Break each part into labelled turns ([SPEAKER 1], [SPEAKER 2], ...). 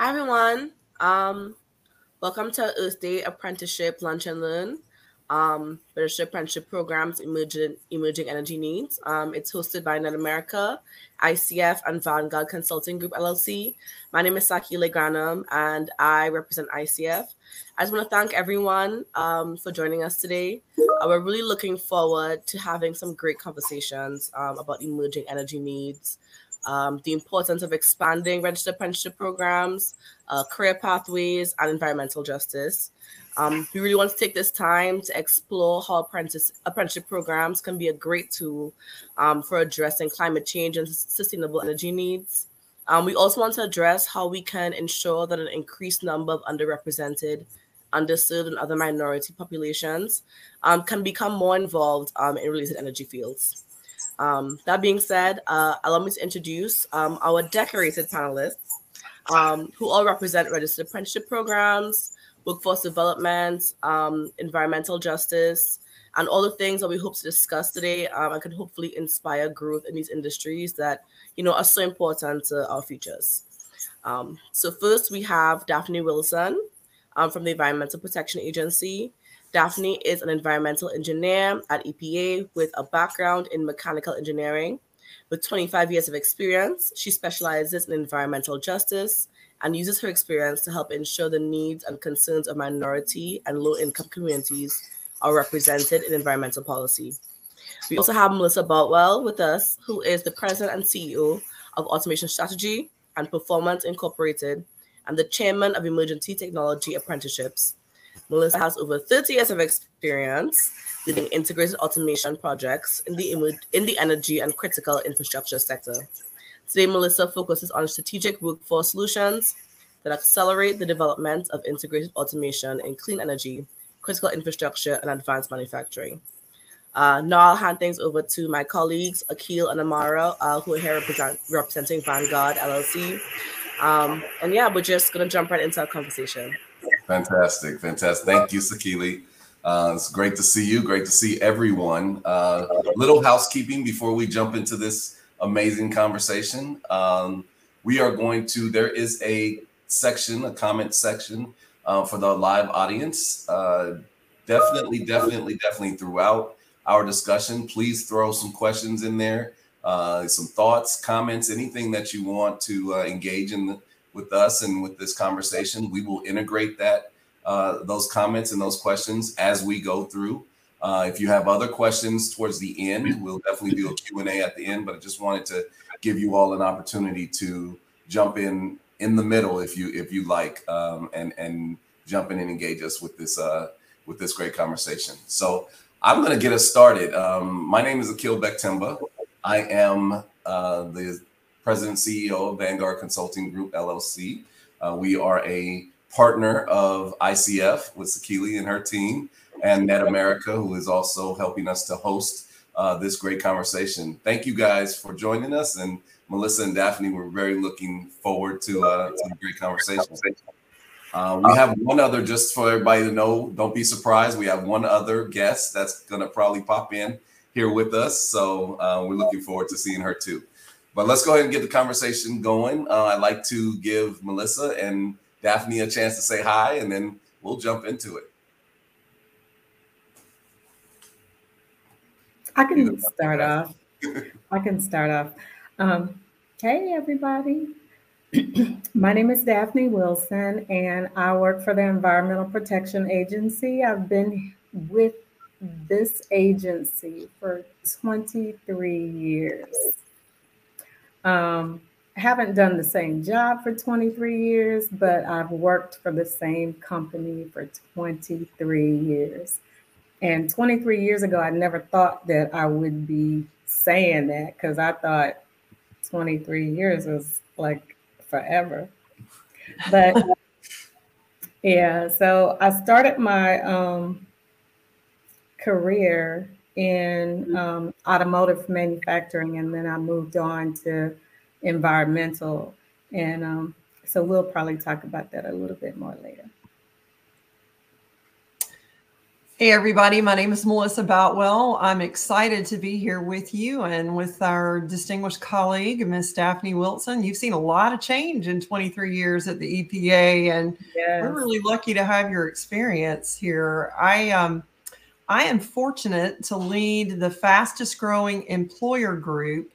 [SPEAKER 1] Hi everyone. Um, welcome to Earth Day Apprenticeship Lunch and Learn. Um, British Apprenticeship Programs Emerging Emerging Energy Needs. Um, it's hosted by Net America, ICF, and Vanguard Consulting Group LLC. My name is Saki Legranum, and I represent ICF. I just want to thank everyone um, for joining us today. Uh, we're really looking forward to having some great conversations um, about emerging energy needs um, the importance of expanding registered apprenticeship programs, uh, career pathways, and environmental justice. Um, we really want to take this time to explore how apprentice, apprenticeship programs can be a great tool um, for addressing climate change and sustainable energy needs. Um, we also want to address how we can ensure that an increased number of underrepresented, underserved, and other minority populations um, can become more involved um, in related energy fields. Um, that being said, uh, allow me to introduce um, our decorated panelists um, who all represent registered apprenticeship programs, workforce development, um, environmental justice, and all the things that we hope to discuss today um, and can hopefully inspire growth in these industries that you know are so important to our futures. Um, so first we have Daphne Wilson from the Environmental Protection Agency. Daphne is an environmental engineer at EPA with a background in mechanical engineering. With 25 years of experience, she specializes in environmental justice and uses her experience to help ensure the needs and concerns of minority and low income communities are represented in environmental policy. We also have Melissa Boutwell with us, who is the president and CEO of Automation Strategy and Performance Incorporated and the chairman of Emerging Technology Apprenticeships Melissa has over 30 years of experience leading integrated automation projects in the in the energy and critical infrastructure sector. Today, Melissa focuses on strategic workforce solutions that accelerate the development of integrated automation in clean energy, critical infrastructure, and advanced manufacturing. Uh, now I'll hand things over to my colleagues, Akil and Amara, uh, who are here represent, representing Vanguard LLC. Um, and yeah, we're just going to jump right into our conversation.
[SPEAKER 2] Fantastic, fantastic. Thank you, Sakili. Uh, it's great to see you. Great to see everyone. Uh, little housekeeping before we jump into this amazing conversation. Um, we are going to. There is a section, a comment section uh, for the live audience. Uh, definitely, definitely, definitely throughout our discussion, please throw some questions in there, uh, some thoughts, comments, anything that you want to uh, engage in. The, with us and with this conversation. We will integrate that uh, those comments and those questions as we go through. Uh, if you have other questions towards the end, we'll definitely do a Q&A at the end, but I just wanted to give you all an opportunity to jump in in the middle if you if you like um, and and jump in and engage us with this uh, with this great conversation. So I'm going to get us started. Um, my name is Akil Bektemba. I am uh, the President CEO of Vanguard Consulting Group LLC. Uh, we are a partner of ICF with Sakili and her team, and Net America, who is also helping us to host uh, this great conversation. Thank you guys for joining us, and Melissa and Daphne, we're very looking forward to, uh, to a great conversation. Uh, we have one other, just for everybody to know, don't be surprised. We have one other guest that's going to probably pop in here with us. So uh, we're looking forward to seeing her too. But let's go ahead and get the conversation going. Uh, I'd like to give Melissa and Daphne a chance to say hi, and then we'll jump into it.
[SPEAKER 3] I can start off. I can start off. Um, hey, everybody. My name is Daphne Wilson, and I work for the Environmental Protection Agency. I've been with this agency for 23 years. Um, haven't done the same job for 23 years, but I've worked for the same company for 23 years. And 23 years ago, I never thought that I would be saying that because I thought 23 years was like forever. But yeah, so I started my um, career in um, automotive manufacturing, and then I moved on to environmental. And um, so we'll probably talk about that a little bit more later.
[SPEAKER 4] Hey, everybody. My name is Melissa Boutwell. I'm excited to be here with you and with our distinguished colleague, Miss Daphne Wilson. You've seen a lot of change in 23 years at the EPA, and yes. we're really lucky to have your experience here. I, um, I am fortunate to lead the fastest growing employer group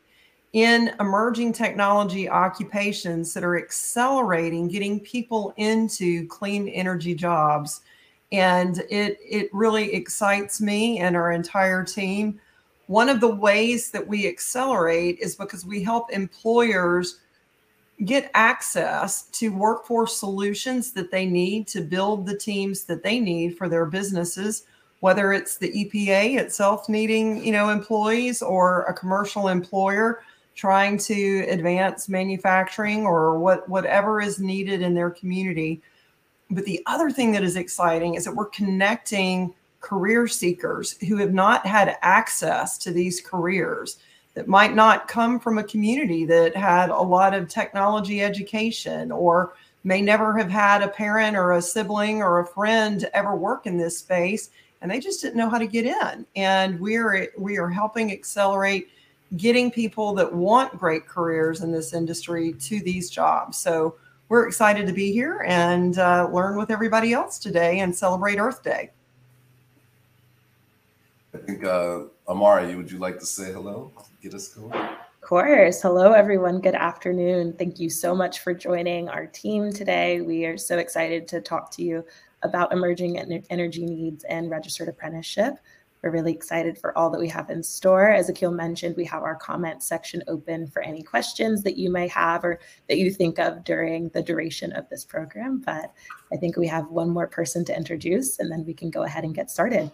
[SPEAKER 4] in emerging technology occupations that are accelerating getting people into clean energy jobs and it it really excites me and our entire team. One of the ways that we accelerate is because we help employers get access to workforce solutions that they need to build the teams that they need for their businesses whether it's the EPA itself needing, you know, employees or a commercial employer trying to advance manufacturing or what whatever is needed in their community. But the other thing that is exciting is that we're connecting career seekers who have not had access to these careers that might not come from a community that had a lot of technology education or may never have had a parent or a sibling or a friend ever work in this space and they just didn't know how to get in and we're we are helping accelerate getting people that want great careers in this industry to these jobs so we're excited to be here and uh, learn with everybody else today and celebrate Earth Day.
[SPEAKER 2] I think, uh, Amara, would you like to say hello? Get us going.
[SPEAKER 5] Of course. Hello, everyone. Good afternoon. Thank you so much for joining our team today. We are so excited to talk to you about emerging energy needs and registered apprenticeship. We're really excited for all that we have in store. As Akil mentioned, we have our comment section open for any questions that you may have or that you think of during the duration of this program. But I think we have one more person to introduce, and then we can go ahead and get started.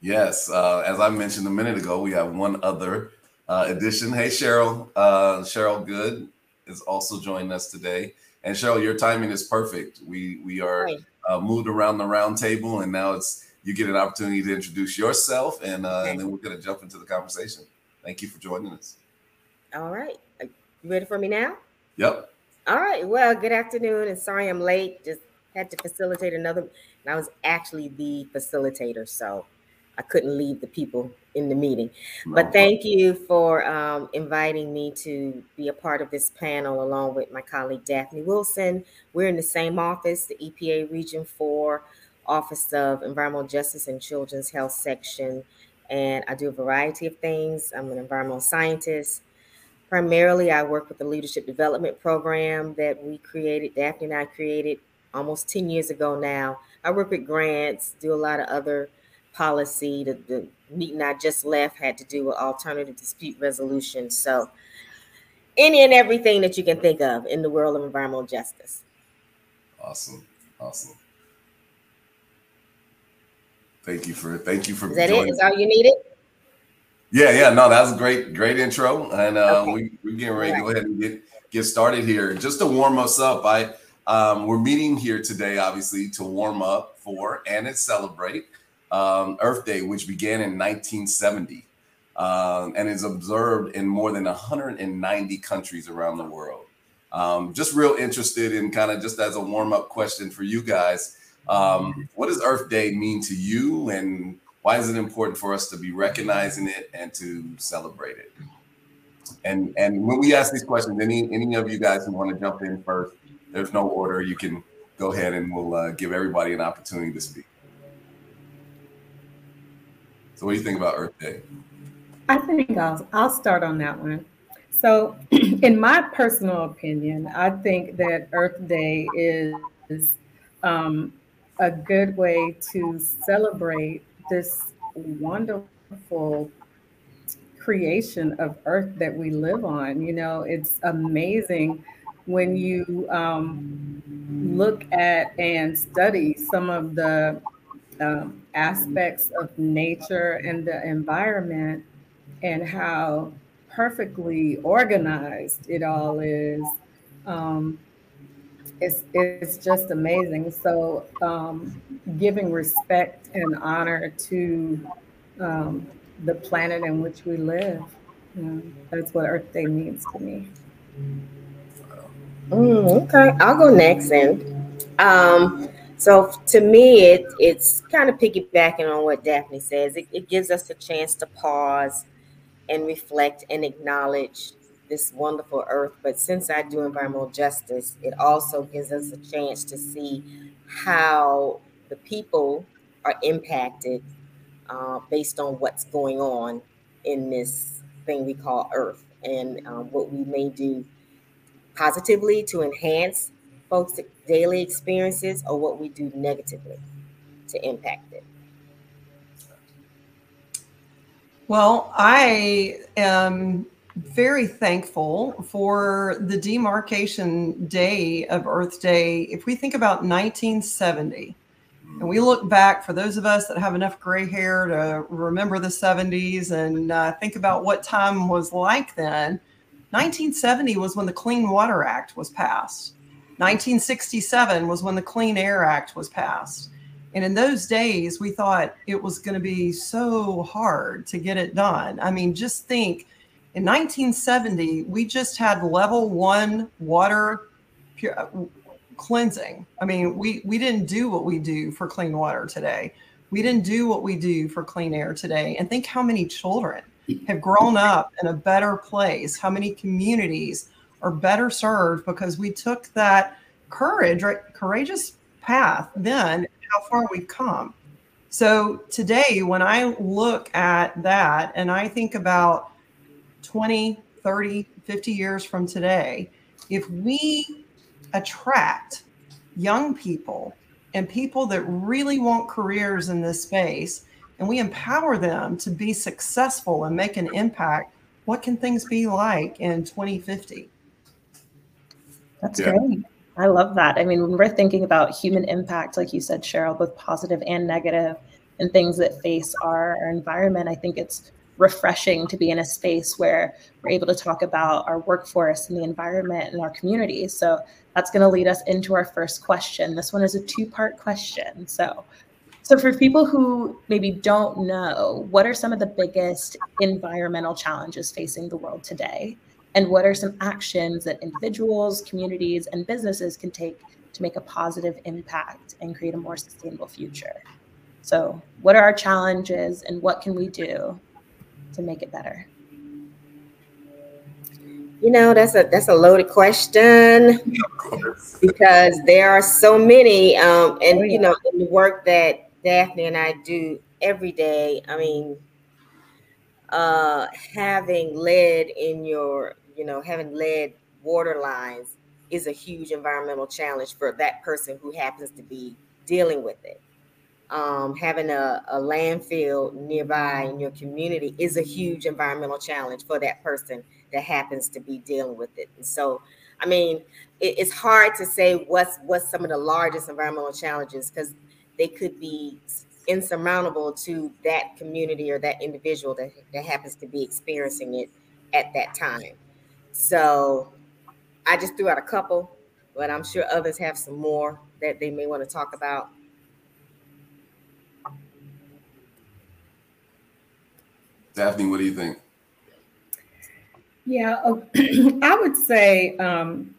[SPEAKER 2] Yes, uh, as I mentioned a minute ago, we have one other uh, addition. Hey, Cheryl. Uh, Cheryl Good is also joining us today. And Cheryl, your timing is perfect. We we are uh, moved around the round table, and now it's you get an opportunity to introduce yourself, and, uh, and then we're going to jump into the conversation. Thank you for joining us.
[SPEAKER 6] All right. You ready for me now?
[SPEAKER 2] Yep.
[SPEAKER 6] All right. Well, good afternoon, and sorry I'm late. Just had to facilitate another, and I was actually the facilitator, so I couldn't leave the people in the meeting. No. But thank you for um, inviting me to be a part of this panel along with my colleague Daphne Wilson. We're in the same office, the EPA Region 4 Office of Environmental Justice and Children's Health section, and I do a variety of things. I'm an environmental scientist. Primarily, I work with the leadership development program that we created, Daphne and I created almost 10 years ago now. I work with grants, do a lot of other policy. The, the meeting I just left had to do with alternative dispute resolution. So, any and everything that you can think of in the world of environmental justice.
[SPEAKER 2] Awesome. Awesome. Thank you for thank you for.
[SPEAKER 6] Is that joining. it? Is all you needed?
[SPEAKER 2] Yeah, yeah, no, that was a great, great intro, and uh, okay. we we're getting ready to go ahead and get get started here. Just to warm us up, I um, we're meeting here today, obviously, to warm up for and celebrate um, Earth Day, which began in 1970 um, and is observed in more than 190 countries around the world. Um, just real interested in kind of just as a warm up question for you guys. Um, what does Earth Day mean to you, and why is it important for us to be recognizing it and to celebrate it? And and when we ask these questions, any any of you guys who want to jump in first, there's no order. You can go ahead, and we'll uh, give everybody an opportunity to speak. So, what do you think about Earth Day?
[SPEAKER 3] I think I'll I'll start on that one. So, in my personal opinion, I think that Earth Day is um, a good way to celebrate this wonderful creation of earth that we live on. You know, it's amazing when you um, look at and study some of the um, aspects of nature and the environment and how perfectly organized it all is. Um, it's it's just amazing. So um, giving respect and honor to um, the planet in which we live. You know, that's what Earth Day means to me.
[SPEAKER 6] Mm, okay, I'll go next. And um, So to me, it, it's kind of piggybacking on what Daphne says. It, it gives us a chance to pause and reflect and acknowledge this wonderful earth. But since I do environmental justice, it also gives us a chance to see how the people are impacted uh, based on what's going on in this thing we call earth and um, what we may do positively to enhance folks' daily experiences or what we do negatively to impact it?
[SPEAKER 4] Well, I am very thankful for the demarcation day of Earth Day. If we think about 1970, and we look back for those of us that have enough gray hair to remember the 70s and uh, think about what time was like then, 1970 was when the Clean Water Act was passed. 1967 was when the Clean Air Act was passed. And in those days, we thought it was going to be so hard to get it done. I mean, just think in 1970, we just had level one water cleansing. I mean, we, we didn't do what we do for clean water today. We didn't do what we do for clean air today. And think how many children have grown up in a better place, how many communities are better served because we took that courage, right, courageous path then, how far we've come. So today, when I look at that and I think about 20, 30, 50 years from today, if we attract young people and people that really want careers in this space and we empower them to be successful and make an impact, what can things be like in 2050?
[SPEAKER 5] That's yeah. great. I love that. I mean, when we're thinking about human impact, like you said, Cheryl, both positive and negative, and things that face our, our environment, I think it's refreshing to be in a space where we're able to talk about our workforce and the environment and our communities. So that's going to lead us into our first question. This one is a two-part question. So so for people who maybe don't know, what are some of the biggest environmental challenges facing the world today? And what are some actions that individuals, communities, and businesses can take to make a positive impact and create a more sustainable future? So, what are our challenges and what can we do to make it better?
[SPEAKER 6] You know, that's a that's a loaded question because there are so many, um, and oh, yeah. you know, in the work that Daphne and I do every day. I mean, uh, having led in your you know, having lead water lines is a huge environmental challenge for that person who happens to be dealing with it. Um, having a, a landfill nearby in your community is a huge environmental challenge for that person that happens to be dealing with it. And so, I mean, it, it's hard to say what's what's some of the largest environmental challenges because they could be insurmountable to that community or that individual that, that happens to be experiencing it at that time. So I just threw out a couple, but I'm sure others have some more that they may want to talk about.
[SPEAKER 2] Daphne, what do you think?
[SPEAKER 3] Yeah, I would say um,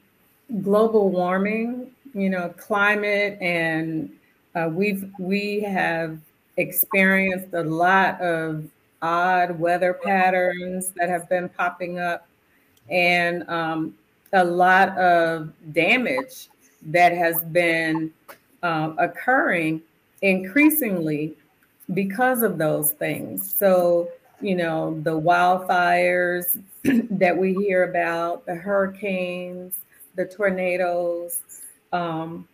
[SPEAKER 3] global warming, you know, climate, and uh, we've we have experienced a lot of odd weather patterns that have been popping up and um, a lot of damage that has been uh, occurring increasingly because of those things. So, you know, the wildfires that we hear about, the hurricanes, the tornadoes, um,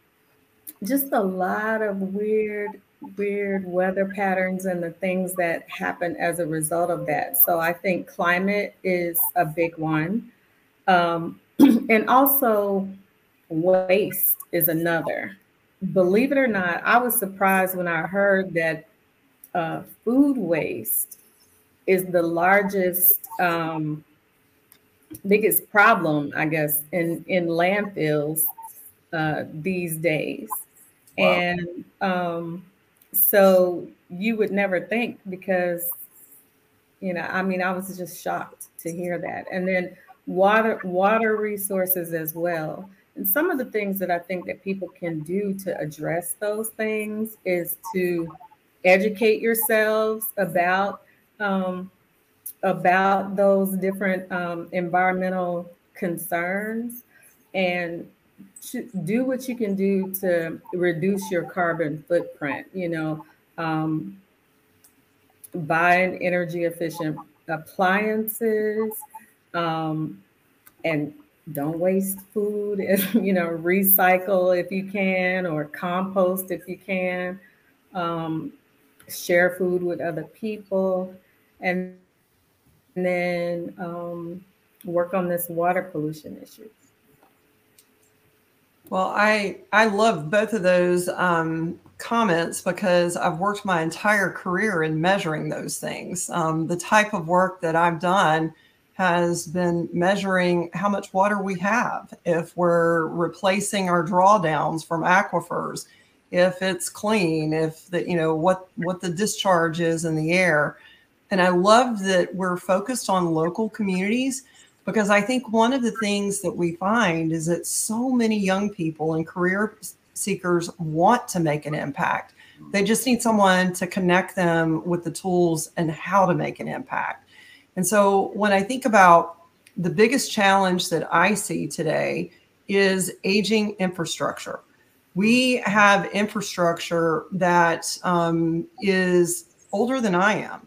[SPEAKER 3] just a lot of weird, weird weather patterns and the things that happen as a result of that. So I think climate is a big one. Um, and also, waste is another. Believe it or not, I was surprised when I heard that uh, food waste is the largest, um, biggest problem, I guess, in, in landfills uh, these days. Wow. And um, so you would never think because, you know, I mean, I was just shocked to hear that. And then water water resources as well. And some of the things that I think that people can do to address those things is to educate yourselves about um, about those different um, environmental concerns and do what you can do to reduce your carbon footprint. You know, um, buying energy efficient appliances, um, and don't waste food. And, you know, recycle if you can, or compost if you can. Um, share food with other people, and then um, work on this water pollution issue.
[SPEAKER 4] Well, I I love both of those um, comments because I've worked my entire career in measuring those things. Um, the type of work that I've done has been measuring how much water we have, if we're replacing our drawdowns from aquifers, if it's clean, if the you know what what the discharge is in the air. And I love that we're focused on local communities because I think one of the things that we find is that so many young people and career seekers want to make an impact. They just need someone to connect them with the tools and how to make an impact. And so when I think about the biggest challenge that I see today is aging infrastructure. We have infrastructure that um, is older than I am.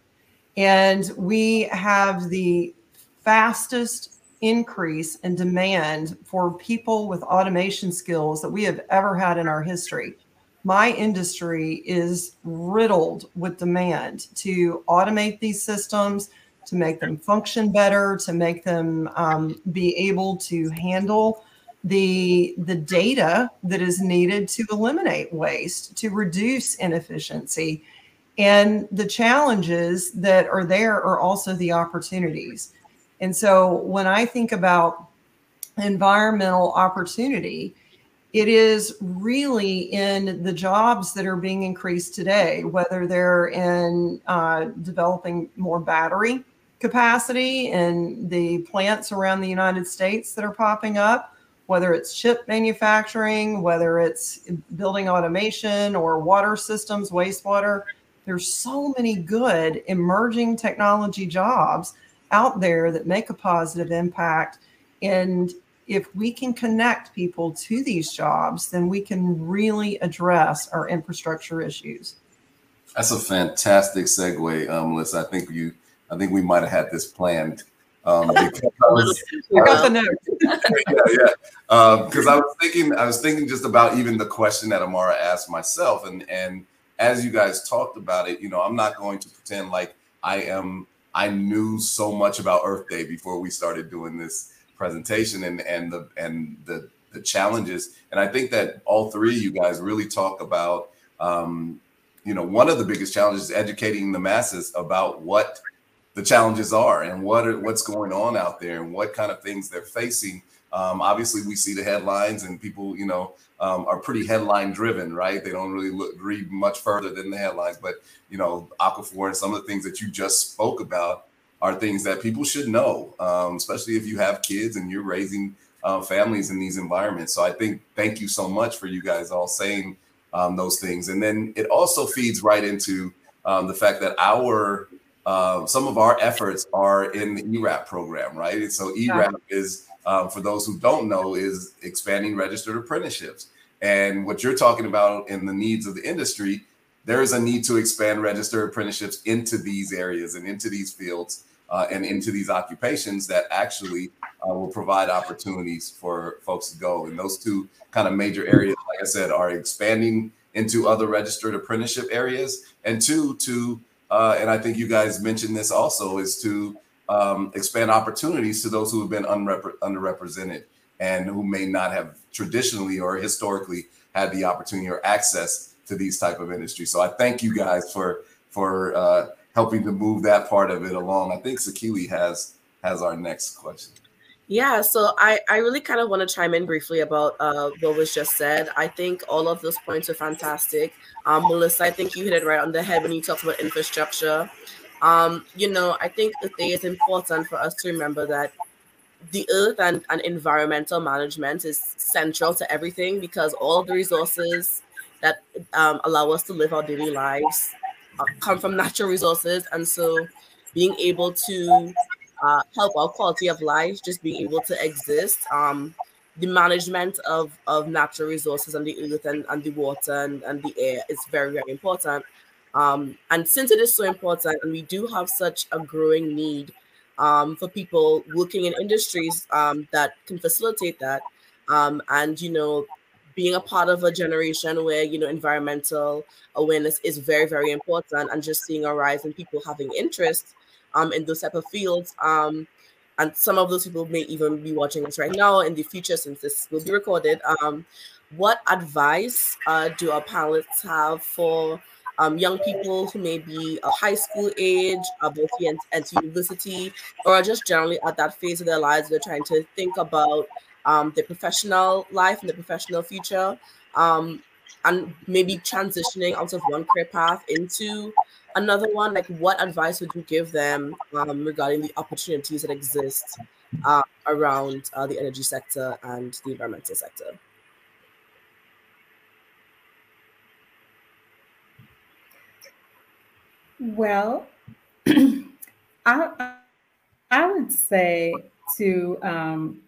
[SPEAKER 4] And we have the fastest increase in demand for people with automation skills that we have ever had in our history. My industry is riddled with demand to automate these systems, to make them function better, to make them um, be able to handle the the data that is needed to eliminate waste, to reduce inefficiency. And the challenges that are there are also the opportunities. And so when I think about environmental opportunity, it is really in the jobs that are being increased today, whether they're in uh, developing more battery capacity in the plants around the United States that are popping up, whether it's chip manufacturing, whether it's building automation or water systems, wastewater. There's so many good emerging technology jobs out there that make a positive impact. And if we can connect people to these jobs, then we can really address our infrastructure issues.
[SPEAKER 2] That's a fantastic segue, um, Melissa. I think you, I think we might have had this planned. Um, I, was,
[SPEAKER 4] I got the note.
[SPEAKER 2] yeah, yeah. Because um, I was thinking, I was thinking just about even the question that Amara asked myself, and and as you guys talked about it, you know, I'm not going to pretend like I am I knew so much about Earth Day before we started doing this presentation and and the and the the challenges. And I think that all three of you guys really talk about um, you know one of the biggest challenges is educating the masses about what the challenges are and what are, what's going on out there and what kind of things they're facing. Um, obviously, we see the headlines and people, you know, um, are pretty headline driven, right? They don't really look, read much further than the headlines. But you know, Aquifer and some of the things that you just spoke about are things that people should know, um, especially if you have kids and you're raising uh, families in these environments. So I think thank you so much for you guys all saying um, those things, and then it also feeds right into um, the fact that our uh, some of our efforts are in the ERAP program, right? And so ERAP yeah. is um, for those who don't know, is expanding registered apprenticeships. And what you're talking about in the needs of the industry, there is a need to expand registered apprenticeships into these areas and into these fields uh, and into these occupations that actually uh, will provide opportunities for folks to go. And those two kind of major areas, like I said, are expanding into other registered apprenticeship areas, and two, to uh, and I think you guys mentioned this also, is to um, expand opportunities to those who have been unrepre- underrepresented and who may not have traditionally or historically had the opportunity or access to these type of industries. So I thank you guys for for uh, helping to move that part of it along. I think Sakili has has our next question.
[SPEAKER 1] Yeah, so I, I really kind of want to chime in briefly about uh, what was just said. I think all of those points are fantastic. Um, Melissa, I think you hit it right on the head when you talked about infrastructure. Um, you know, I think that it is important for us to remember that the earth and, and environmental management is central to everything because all the resources that um, allow us to live our daily lives uh, come from natural resources. And so being able to uh, help our quality of life, just being able to exist, um, the management of, of natural resources and the earth and, and the water and, and the air is very, very important. Um, and since it is so important, and we do have such a growing need um, for people working in industries um, that can facilitate that, um, and you know, being a part of a generation where you know environmental awareness is very, very important, and just seeing a rise in people having interest um, in those type of fields. Um, and some of those people may even be watching us right now in the future, since this will be recorded. What advice uh, do our panelists have for um, young people who may be a high school age, about to enter university, or are just generally at that phase of their lives, they're trying to think about um, their professional life and their professional future, um, and maybe transitioning out of one career path into another one. Like, what advice would you give them um, regarding the opportunities that exist uh, around uh, the energy sector and the environmental sector?
[SPEAKER 3] Well, I I would say to um,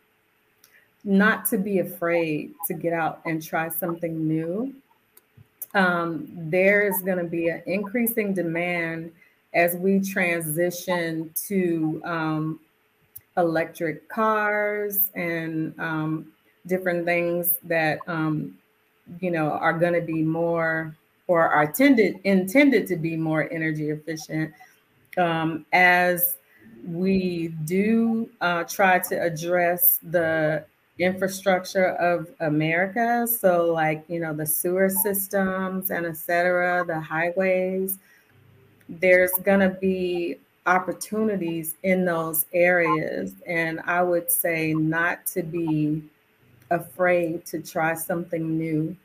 [SPEAKER 3] not to be afraid to get out and try something new. Um, there's going to be an increasing demand as we transition to um, electric cars and um, different things that um, you know are going to be more or are tended intended to be more energy efficient um, as we do uh, try to address the infrastructure of America. So, like, you know, the sewer systems and et cetera, the highways, there's going to be opportunities in those areas. And I would say not to be afraid to try something new.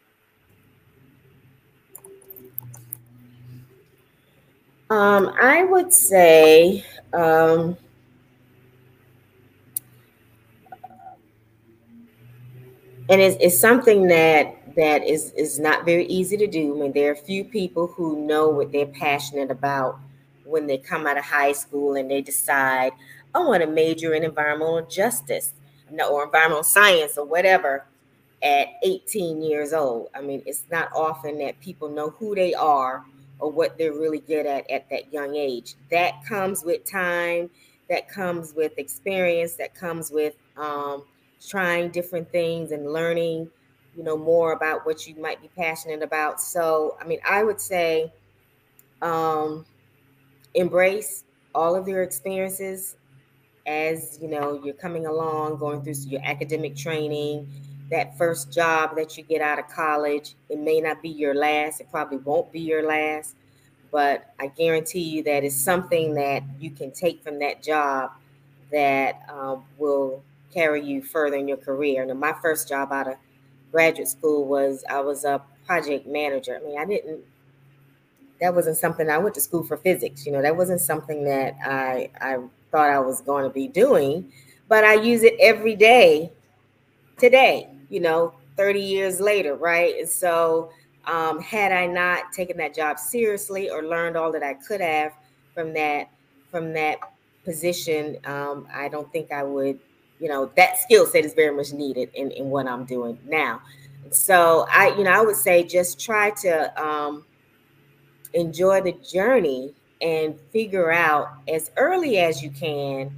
[SPEAKER 6] Um, I would say um, and it's, it's something that that is is not very easy to do. I mean, there are few people who know what they're passionate about when they come out of high school and they decide, I want to major in environmental justice or environmental science or whatever at 18 years old. I mean, it's not often that people know who they are or what they're really good at at that young age. That comes with time, that comes with experience, that comes with um, trying different things and learning, you know, more about what you might be passionate about. So, I mean, I would say um, embrace all of your experiences as you know you're coming along, going through your academic training that first job that you get out of college. It may not be your last, it probably won't be your last, but I guarantee you that it's something that you can take from that job that um, will carry you further in your career. And my first job out of graduate school was I was a project manager. I mean, I didn't, that wasn't something I went to school for physics. You know, that wasn't something that I, I thought I was going to be doing, but I use it every day today you know, 30 years later, right? And so, um, had I not taken that job seriously or learned all that I could have from that from that position, um, I don't think I would, you know, that skill set is very much needed in, in what I'm doing now. So I, you know, I would say just try to um, enjoy the journey and figure out as early as you can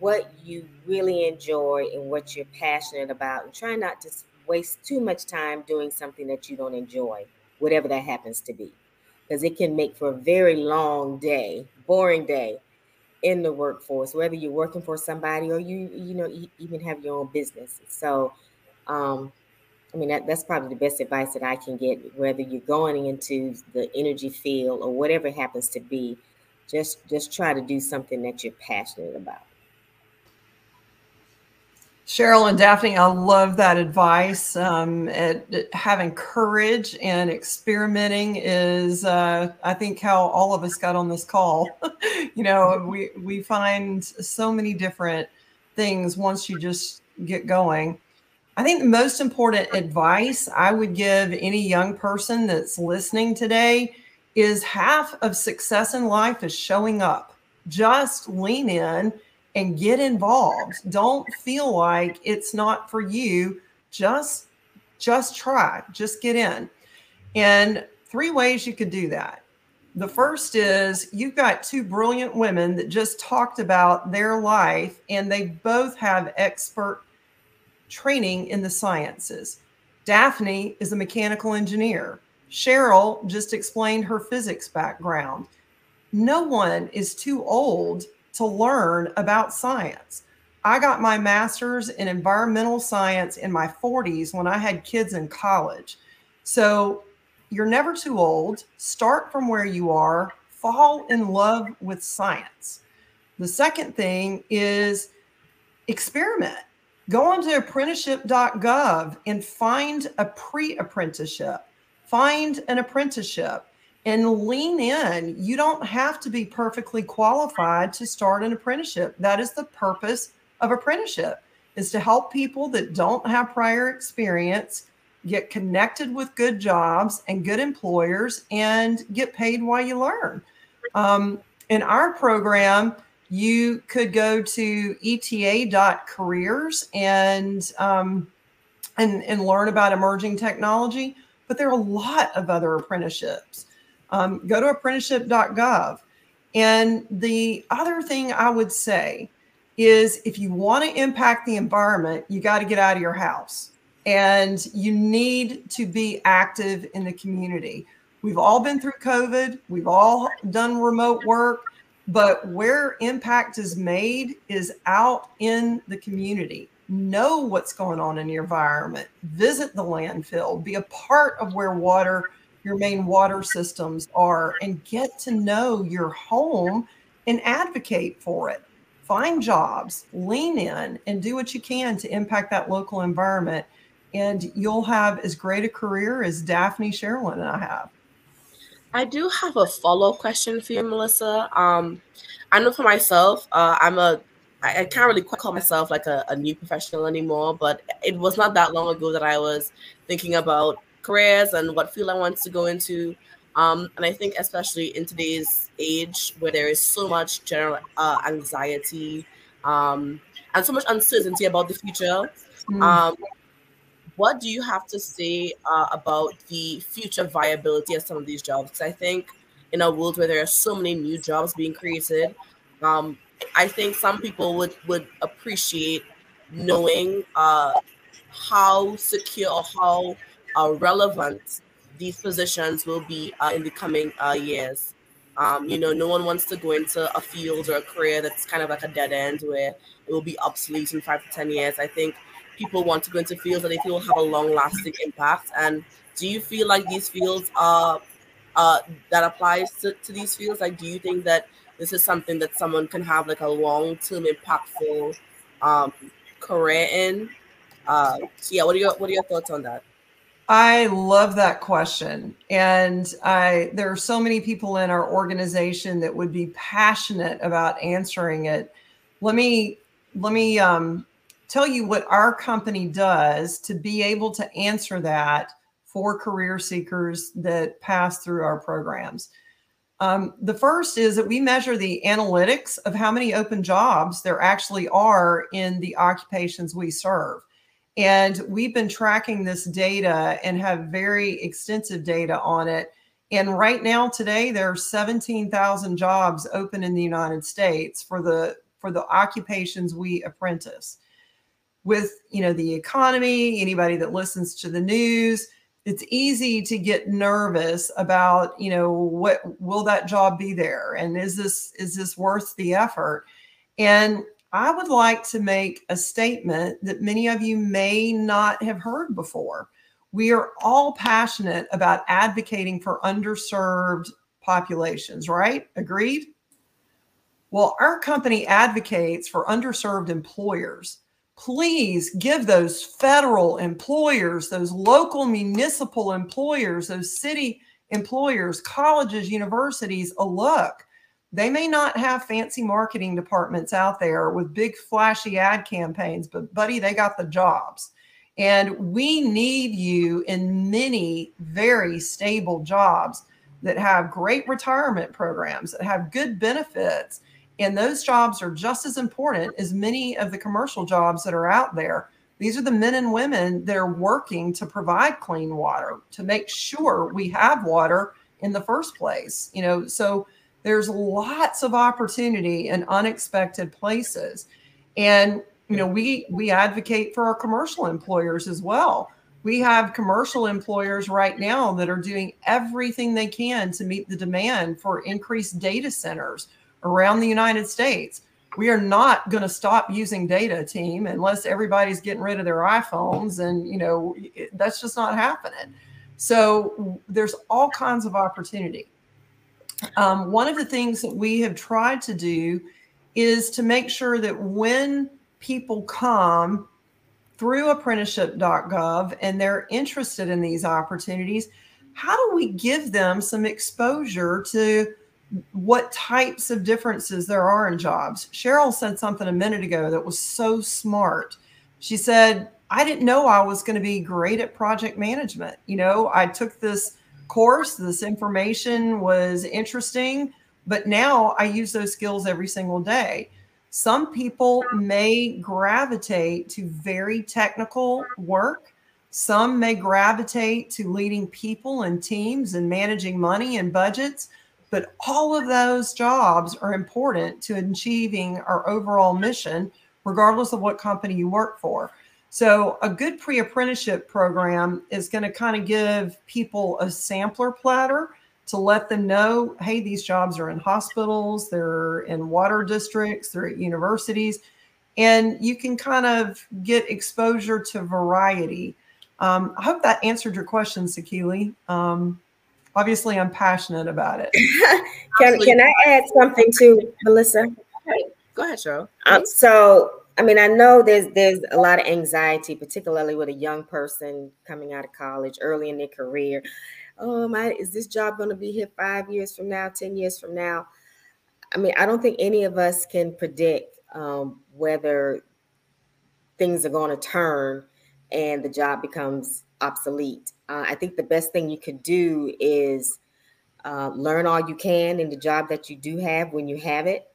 [SPEAKER 6] what you really enjoy and what you're passionate about and try not to waste too much time doing something that you don't enjoy whatever that happens to be. Because it can make for a very long day boring day in the workforce whether you're working for somebody or you you know even have your own business. So um i mean that, that's probably the best advice that i can get whether you're going into the energy field or whatever it happens to be just just try to do something that you're passionate about
[SPEAKER 4] Cheryl and Daphne, I love that advice. Um, having courage and experimenting is, uh, I think, how all of us got on this call. you know, we we find so many different things once you just get going. I think the most important advice I would give any young person that's listening today is half of success in life is showing up. Just lean in and get involved. Don't feel like it's not for you. Just just try. Just get in. And three ways you could do that. The first is you've got two brilliant women that just talked about their life and they both have expert training in the sciences. Daphne is a mechanical engineer. Cheryl just explained her physics background. No one is too old to learn about science. I got my master's in environmental science in my 40s when I had kids in college. So you're never too old. Start from where you are, fall in love with science. The second thing is experiment. Go on to apprenticeship.gov and find a pre apprenticeship, find an apprenticeship and lean in. You don't have to be perfectly qualified to start an apprenticeship. That is the purpose of apprenticeship is to help people that don't have prior experience get connected with good jobs and good employers and get paid while you learn. Um, in our program, you could go to eta.careers and, um, and, and learn about emerging technology, but there are a lot of other apprenticeships. Um, go to apprenticeship.gov. And the other thing I would say is if you want to impact the environment, you got to get out of your house and you need to be active in the community. We've all been through COVID, we've all done remote work, but where impact is made is out in the community. Know what's going on in your environment, visit the landfill, be a part of where water, your main water systems are, and get to know your home and advocate for it find jobs, lean in, and do what you can to impact that local environment. And you'll have as great a career as Daphne Sherilyn and I have.
[SPEAKER 1] I do have a follow up question for you, Melissa. Um, I know for myself, uh, I'm a I, I can't really quite call myself like a, a new professional anymore, but it was not that long ago that I was thinking about careers and what field I want to go into. Um, and I think, especially in today's age where there is so much general uh, anxiety um, and so much uncertainty about the future, mm. um, what do you have to say uh, about the future viability of some of these jobs? Because I think in a world where there are so many new jobs being created, um, I think some people would would appreciate knowing uh, how secure or how relevant these positions will be uh, in the coming uh, years. Um, you know, no one wants to go into a field or a career that's kind of like a dead end where it will be obsolete in five to 10 years. I think people want to go into fields that they feel have a long lasting impact. And do you feel like these fields are, uh, that applies to, to these fields? Like, do you think that this is something that someone can have like a long term impactful um, career in? Uh, so yeah, what are your, what are your thoughts on that?
[SPEAKER 4] I love that question. And I there are so many people in our organization that would be passionate about answering it. Let me let me um, tell you what our company does to be able to answer that for career seekers that pass through our programs. Um, the first is that we measure the analytics of how many open jobs there actually are in the occupations we serve. And we've been tracking this data and have very extensive data on it. And right now, today, there are 17,000 jobs open in the United States for the for the occupations we apprentice. With you know the economy, anybody that listens to the news, it's easy to get nervous about you know what will that job be there and is this is this worth the effort and I would like to make a statement that many of you may not have heard before. We are all passionate about advocating for underserved populations, right? Agreed? Well, our company advocates for underserved employers. Please give those federal employers, those local municipal employers, those city employers, colleges, universities a look They may not have fancy marketing departments out there with big flashy ad campaigns, but buddy, they got the jobs. And we need you in many very stable jobs that have great retirement programs, that have good benefits. And those jobs are just as important as many of the commercial jobs that are out there. These are the men and women that are working to provide clean water, to make sure we have water in the first place. You know, so there's lots of opportunity in unexpected places. And you know, we we advocate for our commercial employers as well. We have commercial employers right now that are doing everything they can to meet the demand for increased data centers around the United States. We are not going to stop using data team unless everybody's getting rid of their iPhones and you know that's just not happening. So there's all kinds of opportunity. Um, one of the things that we have tried to do is to make sure that when people come through apprenticeship.gov and they're interested in these opportunities, how do we give them some exposure to what types of differences there are in jobs? Cheryl said something a minute ago that was so smart. She said, I didn't know I was going to be great at project management. You know, I took this course, this information was interesting, but now I use those skills every single day. Some people may gravitate to very technical work. Some may gravitate to leading people and teams and managing money and budgets. But all of those jobs are important to achieving our overall mission, regardless of what company you work for. So, a good pre apprenticeship program is going to kind of give people a sampler platter to let them know hey, these jobs are in hospitals, they're in water districts, they're at universities, and you can kind of get exposure to variety. Um, I hope that answered your question, Sakili. Um, obviously, I'm passionate about it.
[SPEAKER 6] can, can I add something to Melissa?
[SPEAKER 1] Go ahead, Cheryl.
[SPEAKER 6] Um, so, I mean, I know there's there's a lot of anxiety, particularly with a young person coming out of college early in their career. Oh my is this job going to be here five years from now 10 years from now? I mean i don't think any of us can predict um, whether things are going to turn and the job becomes obsolete. Uh, i think the best thing you could do is uh, learn all you can in the job that you do have when you have it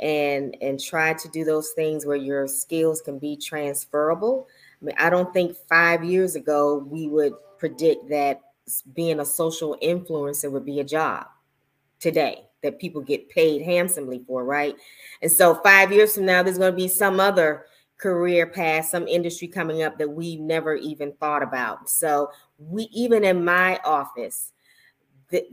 [SPEAKER 6] and and try to do those things where your skills can be transferable i mean i don't think five years ago we would predict that being a social influencer would be a job today that people get paid handsomely for, right? And so five years from now, there's going to be some other career path, some industry coming up that we never even thought about. So we, even in my office,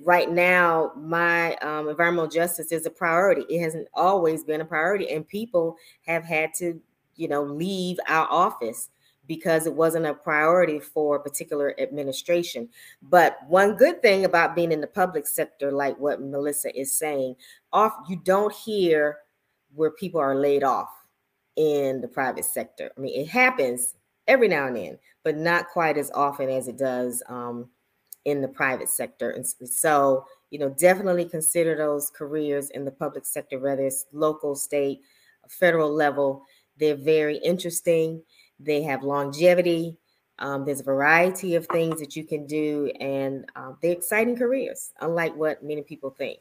[SPEAKER 6] right now, my um, environmental justice is a priority. It hasn't always been a priority, and people have had to, you know, leave our office because it wasn't a priority for a particular administration. But one good thing about being in the public sector, like what Melissa is saying, off you don't hear where people are laid off in the private sector. I mean, it happens every now and then, but not quite as often as it does um, in the private sector. And so, you know, definitely consider those careers in the public sector, whether it's local, state, federal level. They're very interesting they have longevity. Um, there's a variety of things that you can do, and um, they're exciting careers, unlike what many people think.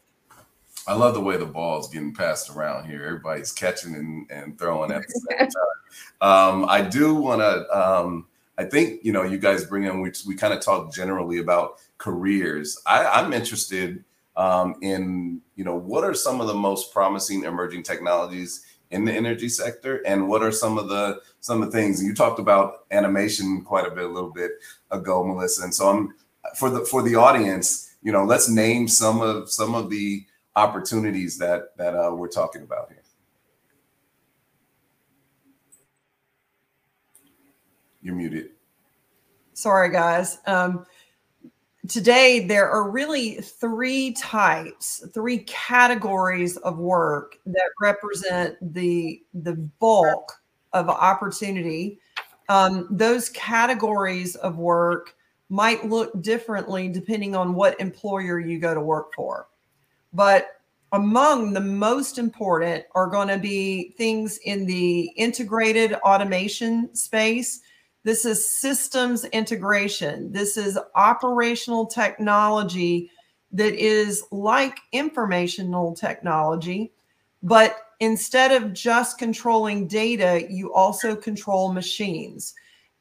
[SPEAKER 2] I love the way the ball's getting passed around here. Everybody's catching and, and throwing at the same time. Um, I do want to. I think you know you guys bring in. We we kind of talk generally about careers. I, I'm interested um, in you know what are some of the most promising emerging technologies in the energy sector and what are some of the some of the things you talked about automation quite a bit a little bit ago melissa and so i'm for the for the audience you know let's name some of some of the opportunities that that uh, we're talking about here you're muted.
[SPEAKER 4] Sorry guys. Um, today there are really three types three categories of work that represent the the bulk of opportunity. Um, those categories of work might look differently depending on what employer you go to work for. But among the most important are going to be things in the integrated automation space. This is systems integration. This is operational technology that is like informational technology, but instead of just controlling data, you also control machines.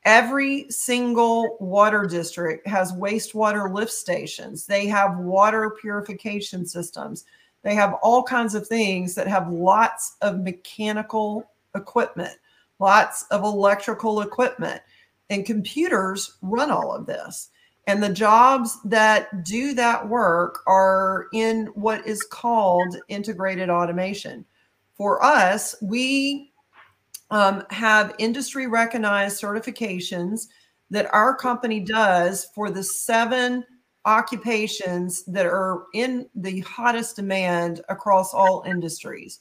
[SPEAKER 4] Every single water district has wastewater lift stations. They have water purification systems. They have all kinds of things that have lots of mechanical equipment, lots of electrical equipment, and computers run all of this. And the jobs that do that work are in what is called integrated automation. For us, we um, have industry recognized certifications that our company does for the seven occupations that are in the hottest demand across all industries.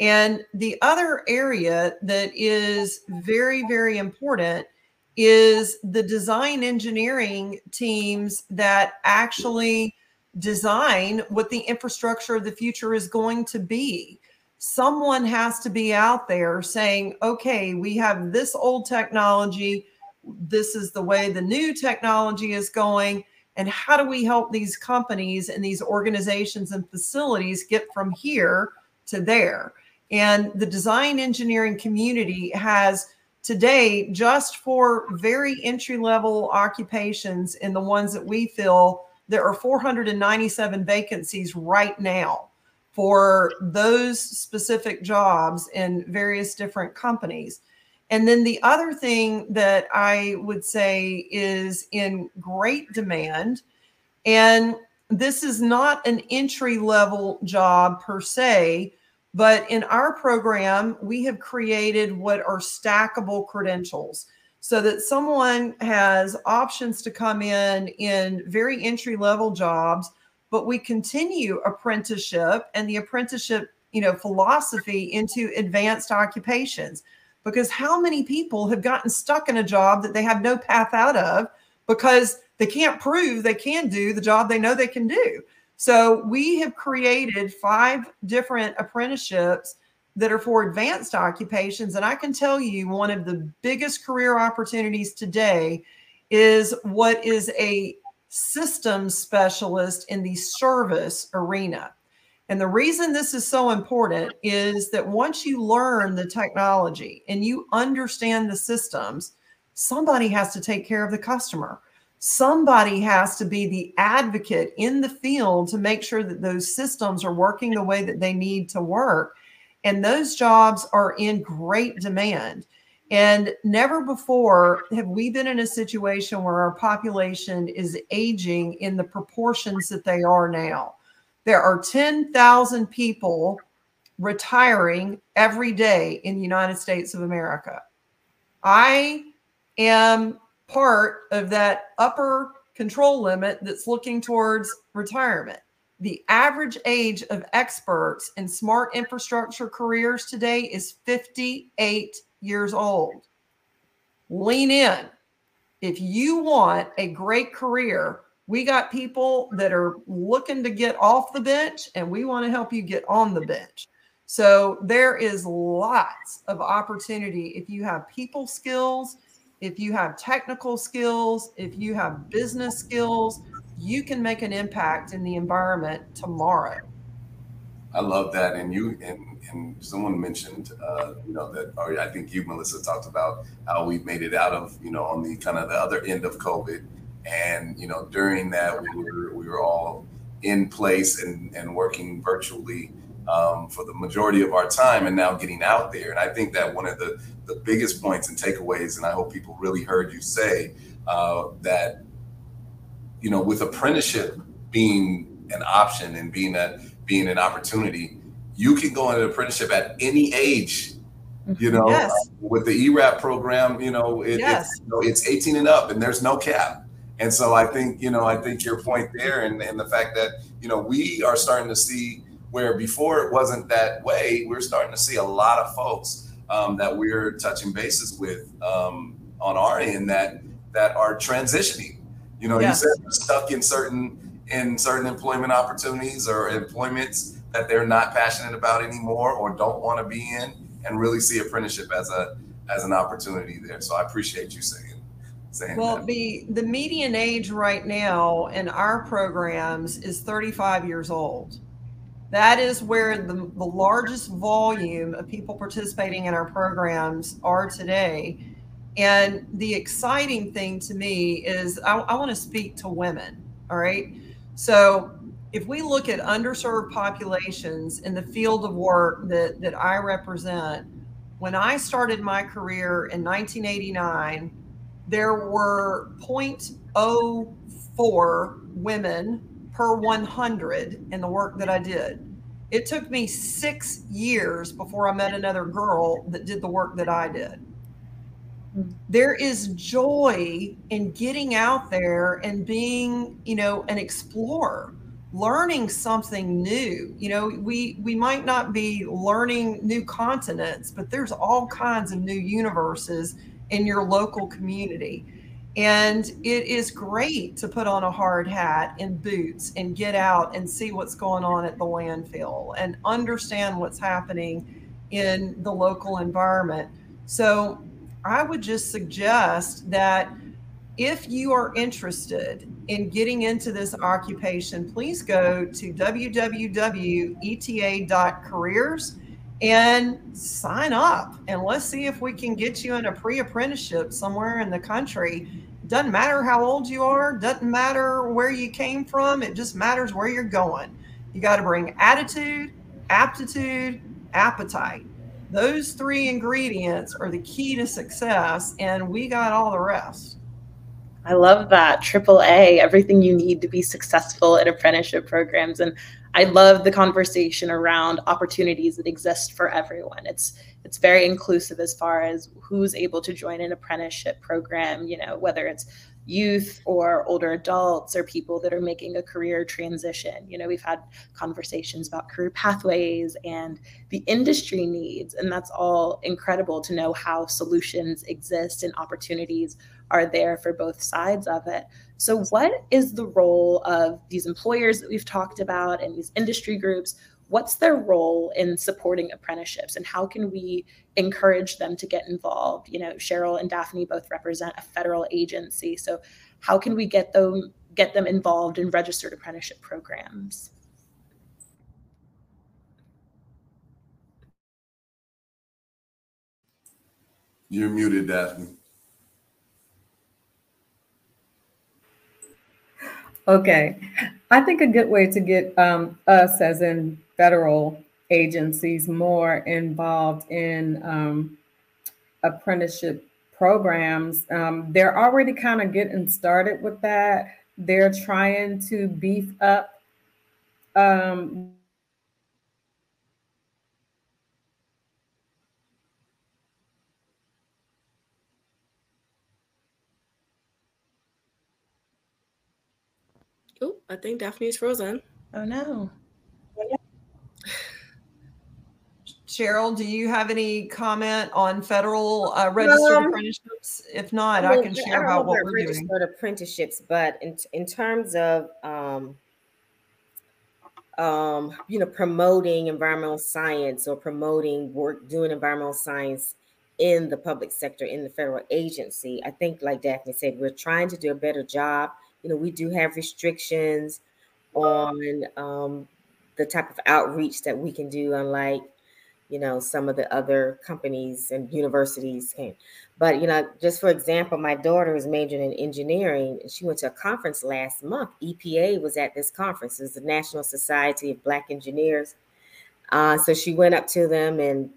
[SPEAKER 4] And the other area that is very, very important is the design engineering teams that actually design what the infrastructure of the future is going to be. Someone has to be out there saying, okay, we have this old technology. This is the way the new technology is going and how do we help these companies and these organizations and facilities get from here to there and the design engineering community has today just for very entry level occupations in the ones that we fill there are 497 vacancies right now for those specific jobs in various different companies. And then the other thing that I would say is in great demand, and this is not an entry level job per se, but in our program, we have created what are stackable credentials so that someone has options to come in in very entry level jobs, but we continue apprenticeship and the apprenticeship you know philosophy into advanced occupations because how many people have gotten stuck in a job that they have no path out of because they can't prove they can do the job they know they can do. So we have created five different apprenticeships that are for advanced occupations. And I can tell you one of the biggest career opportunities today is what is a systems specialist in the service arena. And the reason this is so important is that once you learn the technology and you understand the systems, somebody has to take care of the customer. Somebody has to be the advocate in the field to make sure that those systems are working the way that they need to work. And those jobs are in great demand. And never before have we been in a situation where our population is aging in the proportions that they are now. There are 10,000 people retiring every day in the United States of America. I am part of that upper control limit that's looking towards retirement. The average age of experts in smart infrastructure careers today is 58 years old. Lean in. If you want a great career, we got people that are looking to get off the bench and we want to help you get on the bench. So there is lots of opportunity if you have people skills, if you have technical skills, if you have business skills, you can make an impact in the environment tomorrow.
[SPEAKER 2] I love that. And you and, and someone mentioned, uh, you know, that or I think you, Melissa, talked about how we made it out of, you know, on the kind of the other end of COVID and you know, during that, we were we were all in place and and working virtually um, for the majority of our time, and now getting out there. And I think that one of the the biggest points and takeaways, and I hope people really heard you say uh, that, you know, with apprenticeship being an option and being that being an opportunity, you can go into apprenticeship at any age you know yes. uh, with the erap program you know, it, yes. it's, you know, it's 18 and up and there's no cap and so I think, you know, I think your point there and, and the fact that, you know, we are starting to see where before it wasn't that way, we're starting to see a lot of folks um, that we're touching bases with um, on our end that that are transitioning. You know, yes. you said stuck in certain in certain employment opportunities or employments that they're not passionate about anymore or don't want to be in and really see apprenticeship as a as an opportunity there. So I appreciate you saying saying
[SPEAKER 4] well
[SPEAKER 2] that.
[SPEAKER 4] the the median age right now in our programs is 35 years old that is where the, the largest volume of people participating in our programs are today. And the exciting thing to me is I, I want to speak to women all right? So if we look at underserved populations in the field of work that, that I represent, when I started my career in 1989, there were 0.04 women per 100 in the work that I did. It took me six years before I met another girl that did the work that I did. There is joy in getting out there and being, you know, an explorer learning something new you know we we might not be learning new continents but there's all kinds of new universes in your local community and it is great to put on a hard hat and boots and get out and see what's going on at the landfill and understand what's happening in the local environment. So i would just suggest that if you are interested in getting into this occupation, please go to www.eta.careers and sign up and let's see if we can get you in a pre-apprenticeship somewhere in the country. Doesn't matter how old you are, doesn't matter where you came from, it just matters where you're going. You got to bring attitude, aptitude, appetite. Those three ingredients are the key to success, and we got all the rest.
[SPEAKER 5] I love that. Triple A, everything you need to be successful in apprenticeship programs. And I love the conversation around opportunities that exist for everyone. It's it's very inclusive as far as who's able to join an apprenticeship program, you know, whether it's youth or older adults or people that are making a career transition. You know, we've had conversations about career pathways and the industry needs, and that's all incredible to know how solutions exist and opportunities are there for both sides of it. So, what is the role of these employers that we've talked about and these industry groups? What's their role in supporting apprenticeships and how can we encourage them to get involved? You know, Cheryl and Daphne both represent a federal agency. So, how can we get them get them involved in registered apprenticeship programs?
[SPEAKER 2] You're muted, Daphne.
[SPEAKER 3] Okay. I think a good way to get um, us, as in federal agencies, more involved in um, apprenticeship programs, um, they're already kind of getting started with that. They're trying to beef up
[SPEAKER 1] I think Daphne is frozen.
[SPEAKER 5] Oh no.
[SPEAKER 4] Cheryl, do you have any comment on federal uh, registered um, apprenticeships? If not, I, mean, I can share I about what we're
[SPEAKER 6] registered
[SPEAKER 4] doing.
[SPEAKER 6] apprenticeships, but in, in terms of um, um, you know promoting environmental science or promoting work doing environmental science in the public sector in the federal agency, I think, like Daphne said, we're trying to do a better job you know, we do have restrictions on um, the type of outreach that we can do, unlike, you know, some of the other companies and universities can. But, you know, just for example, my daughter is majoring in engineering and she went to a conference last month. EPA was at this conference, it's the National Society of Black Engineers. Uh, so she went up to them and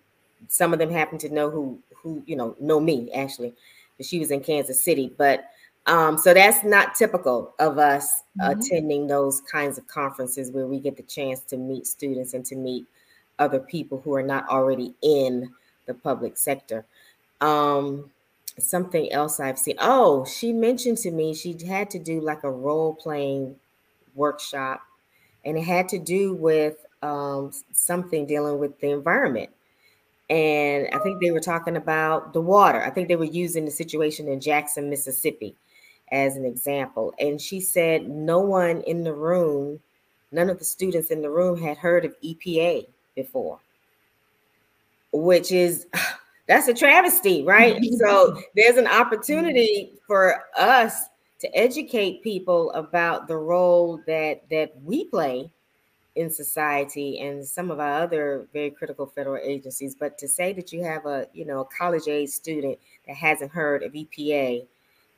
[SPEAKER 6] some of them happened to know who, who, you know, know me actually. She was in Kansas City, but um, so that's not typical of us mm-hmm. attending those kinds of conferences where we get the chance to meet students and to meet other people who are not already in the public sector. Um, something else I've seen. Oh, she mentioned to me she had to do like a role playing workshop, and it had to do with um, something dealing with the environment. And I think they were talking about the water. I think they were using the situation in Jackson, Mississippi as an example. And she said no one in the room, none of the students in the room had heard of EPA before, which is that's a travesty, right? so there's an opportunity for us to educate people about the role that that we play in society and some of our other very critical federal agencies but to say that you have a you know a college age student that hasn't heard of EPA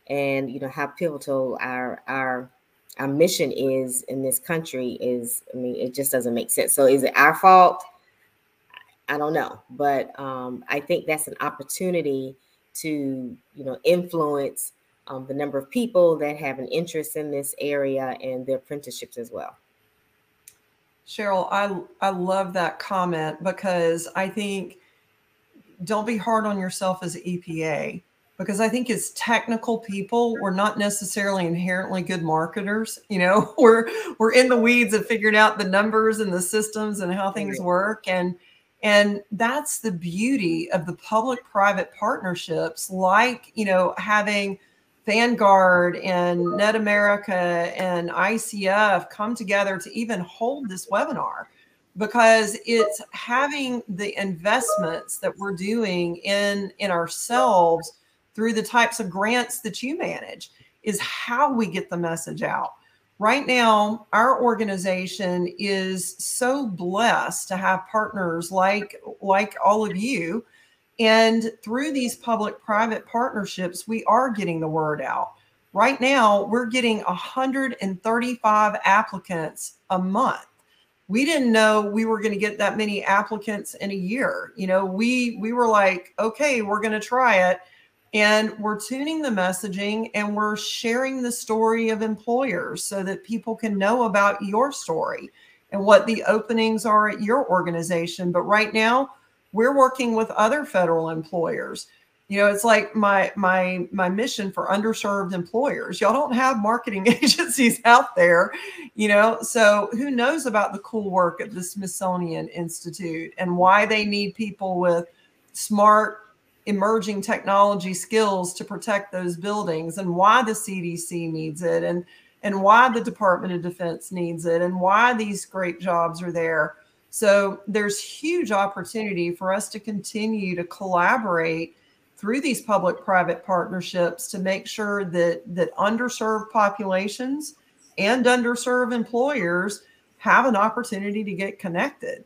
[SPEAKER 6] and you know how pivotal our our our mission is in this country is i mean it just doesn't make sense. So is it our fault? I don't know. But um, i think that's an opportunity to you know influence um, the number of people that have an interest in this area and their apprenticeships as well.
[SPEAKER 4] Cheryl i i love that comment because i think don't be hard on yourself as epa because I think as technical people, we're not necessarily inherently good marketers. You know, we're we're in the weeds of figuring out the numbers and the systems and how things work. And and that's the beauty of the public-private partnerships, like, you know, having Vanguard and Net America and ICF come together to even hold this webinar because it's having the investments that we're doing in in ourselves through the types of grants that you manage is how we get the message out. Right now, our organization is so blessed to have partners like like all of you and through these public-private partnerships, we are getting the word out. Right now, we're getting 135 applicants a month. We didn't know we were going to get that many applicants in a year. You know, we we were like, okay, we're going to try it and we're tuning the messaging and we're sharing the story of employers so that people can know about your story and what the openings are at your organization. But right now, we're working with other federal employers. You know, it's like my my my mission for underserved employers. Y'all don't have marketing agencies out there, you know. So who knows about the cool work at the Smithsonian Institute and why they need people with smart emerging technology skills to protect those buildings and why the CDC needs it and and why the Department of Defense needs it and why these great jobs are there. So there's huge opportunity for us to continue to collaborate through these public-private partnerships to make sure that that underserved populations and underserved employers have an opportunity to get connected.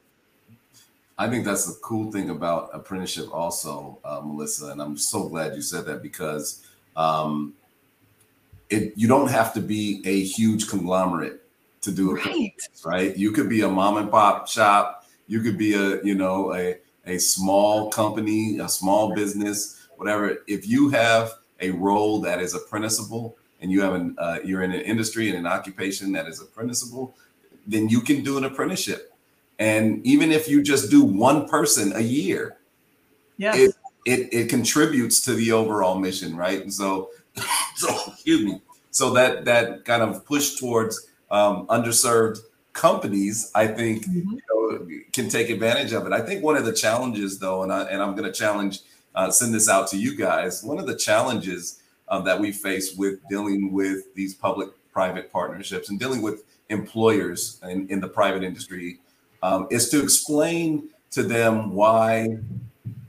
[SPEAKER 2] I think that's the cool thing about apprenticeship, also, uh, Melissa, and I'm so glad you said that because um, it you don't have to be a huge conglomerate to do it, right. right? You could be a mom and pop shop, you could be a you know a a small company, a small business, whatever. If you have a role that is apprenticeable and you have an uh, you're in an industry and an occupation that is apprenticeable, then you can do an apprenticeship and even if you just do one person a year,
[SPEAKER 4] yeah,
[SPEAKER 2] it, it, it contributes to the overall mission, right? And so, so excuse me. So that that kind of push towards um, underserved companies, I think, mm-hmm. you know, can take advantage of it. I think one of the challenges, though, and I and I'm going to challenge, uh, send this out to you guys. One of the challenges um, that we face with dealing with these public-private partnerships and dealing with employers in, in the private industry um, is to explain to them why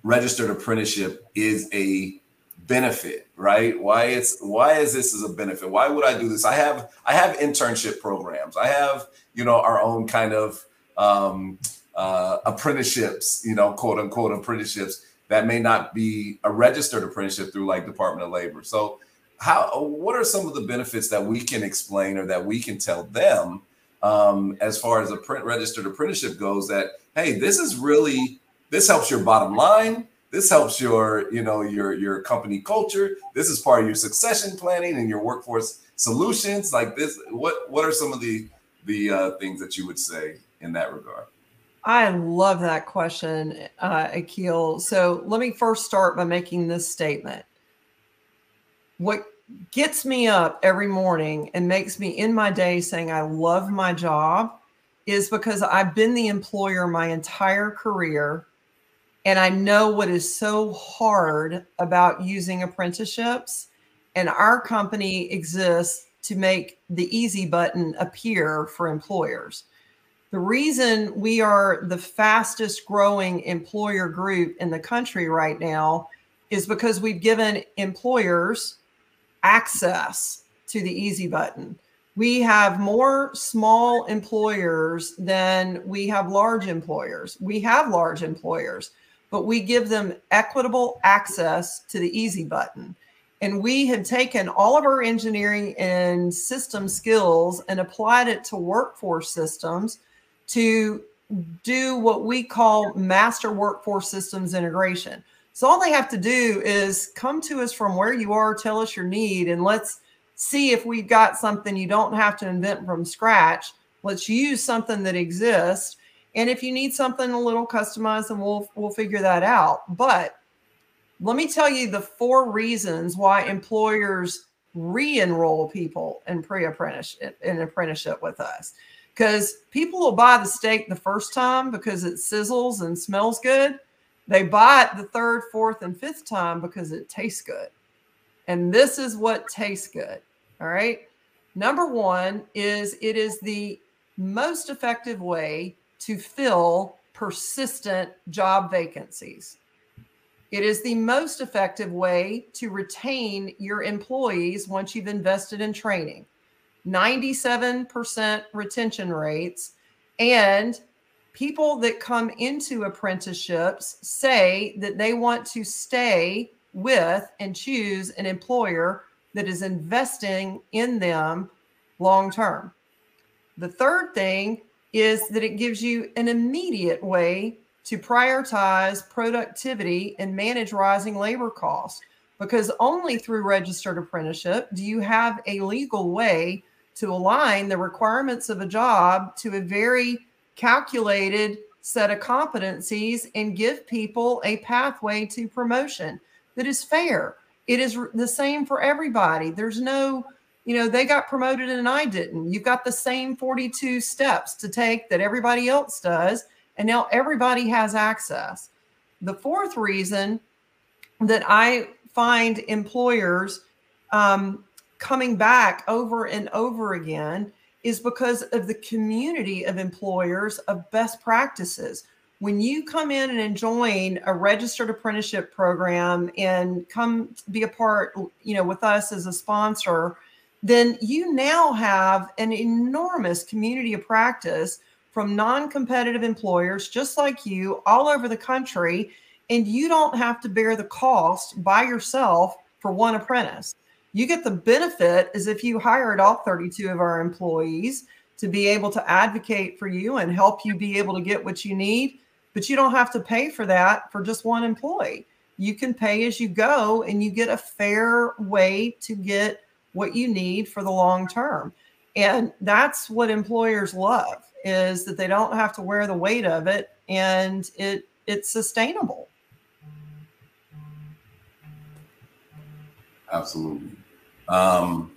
[SPEAKER 2] registered apprenticeship is a benefit right? Why it's why is this as a benefit? Why would i do this? I have i have internship programs. I have you know our own kind of um, uh, apprenticeships you know quote unquote apprenticeships that may not be a registered apprenticeship through like department of labor. So how what are some of the benefits that we can explain or that we can tell them um, as far as a print registered apprenticeship goes that hey this is really this helps your bottom line this helps your you know your your company culture this is part of your succession planning and your workforce solutions like this what what are some of the the uh, things that you would say in that regard
[SPEAKER 4] I love that question, uh, Akil. So let me first start by making this statement. What gets me up every morning and makes me in my day saying I love my job is because I've been the employer my entire career and I know what is so hard about using apprenticeships And our company exists to make the easy button appear for employers. The reason we are the fastest growing employer group in the country right now is because we've given employers access to the easy button. We have more small employers than we have large employers. We have large employers, but we give them equitable access to the easy button. And we have taken all of our engineering and system skills and applied it to workforce systems to do what we call master workforce systems integration. So all they have to do is come to us from where you are, tell us your need, and let's see if we've got something you don't have to invent from scratch. Let's use something that exists. And if you need something a little customized, then we'll we'll figure that out. But let me tell you the four reasons why employers re-enroll people in pre-apprenticeship in apprenticeship with us because people will buy the steak the first time because it sizzles and smells good. They buy it the third, fourth, and fifth time because it tastes good. And this is what tastes good. All right. Number one is it is the most effective way to fill persistent job vacancies. It is the most effective way to retain your employees once you've invested in training. 97% retention rates. And people that come into apprenticeships say that they want to stay with and choose an employer that is investing in them long term. The third thing is that it gives you an immediate way to prioritize productivity and manage rising labor costs because only through registered apprenticeship do you have a legal way to align the requirements of a job to a very calculated set of competencies and give people a pathway to promotion that is fair. It is the same for everybody. There's no, you know, they got promoted and I didn't. You've got the same 42 steps to take that everybody else does. And now everybody has access. The fourth reason that I find employers um, coming back over and over again is because of the community of employers of best practices. When you come in and join a registered apprenticeship program and come be a part, you know, with us as a sponsor, then you now have an enormous community of practice from non-competitive employers just like you all over the country and you don't have to bear the cost by yourself for one apprentice you get the benefit as if you hired all 32 of our employees to be able to advocate for you and help you be able to get what you need. But you don't have to pay for that for just one employee. You can pay as you go and you get a fair way to get what you need for the long term. And that's what employers love is that they don't have to wear the weight of it and it it's sustainable.
[SPEAKER 2] Absolutely. Um,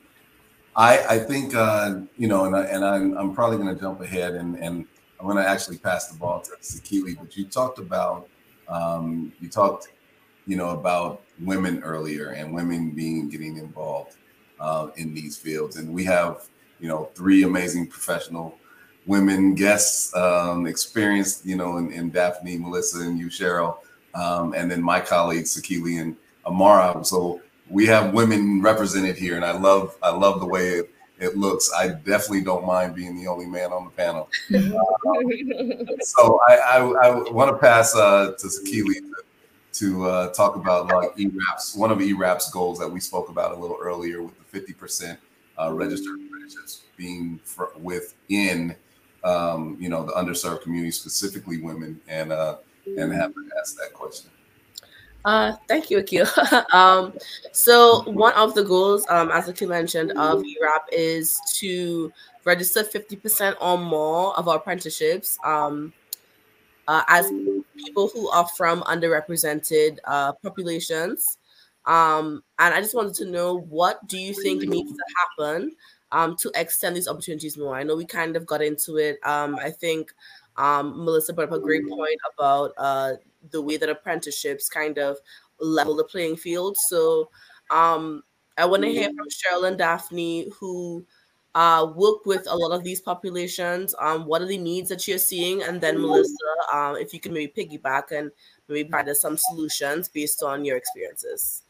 [SPEAKER 2] I, I think uh, you know, and, I, and I'm, I'm probably going to jump ahead and, and I'm going to actually pass the ball to Sakili. But you talked about um, you talked, you know, about women earlier and women being getting involved uh, in these fields, and we have you know three amazing professional women guests, um, experienced, you know, in, in Daphne, Melissa, and you, Cheryl, um, and then my colleagues Sakili and Amara. So we have women represented here, and I love I love the way it, it looks. I definitely don't mind being the only man on the panel. Uh, so I, I, I want to pass uh, to Sakili to, to uh, talk about like ERAP's one of ERAP's goals that we spoke about a little earlier with the fifty percent uh, registered apprenticeships being for, within um, you know the underserved community, specifically women, and uh, and have to ask that question.
[SPEAKER 1] Uh, thank you, Akil. um, so one of the goals, um, as Akil mentioned, of ERAP is to register 50% or more of our apprenticeships um, uh, as people who are from underrepresented uh, populations. Um, and I just wanted to know what do you think needs to happen um, to extend these opportunities more? I know we kind of got into it. Um, I think um, Melissa brought up a great point about uh, the way that apprenticeships kind of level the playing field. So, um, I want to hear from Cheryl and Daphne, who uh, work with a lot of these populations. Um, what are the needs that you're seeing? And then Melissa, um, if you can maybe piggyback and maybe provide us some solutions based on your experiences.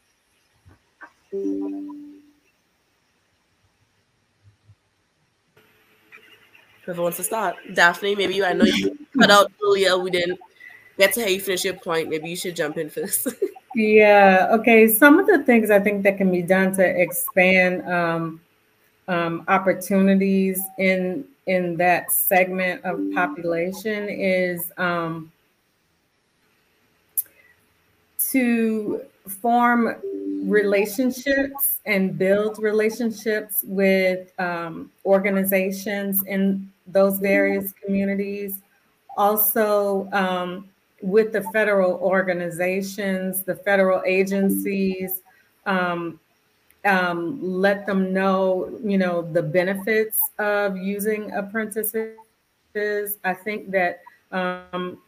[SPEAKER 1] Whoever wants to start, Daphne, maybe you. I know you cut out earlier. We didn't to how you finish your point. Maybe you should jump in first.
[SPEAKER 3] yeah. Okay. Some of the things I think that can be done to expand um, um, opportunities in in that segment of population is um, to form relationships and build relationships with um, organizations in those various communities. Also, um, with the federal organizations, the federal agencies, um, um, let them know, you know, the benefits of using apprentices. I think that um,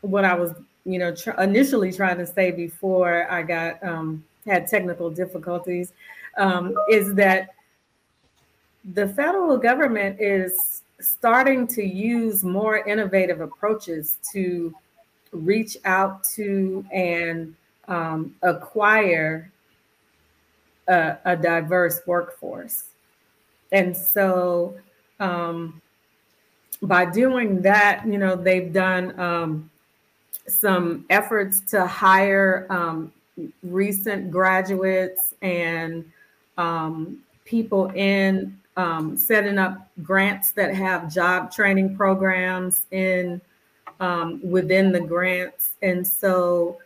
[SPEAKER 3] what I was, you know, tr- initially trying to say before I got um, had technical difficulties um, is that the federal government is starting to use more innovative approaches to reach out to and um, acquire a, a, diverse workforce. And so um, by doing that, you know, they've done um, some efforts to hire um, recent graduates and um, people in um, setting up grants that have job training programs in um, within the grants, and so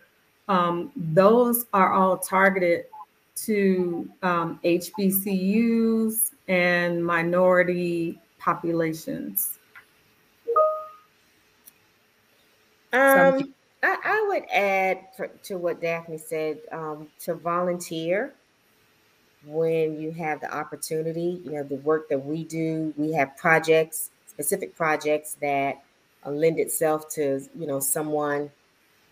[SPEAKER 3] um, those are all targeted to HBCUs um, and minority populations.
[SPEAKER 6] Um, I, I would add to what Daphne said um, to volunteer when you have the opportunity. You know, the work that we do, we have projects, specific projects that lend itself to you know someone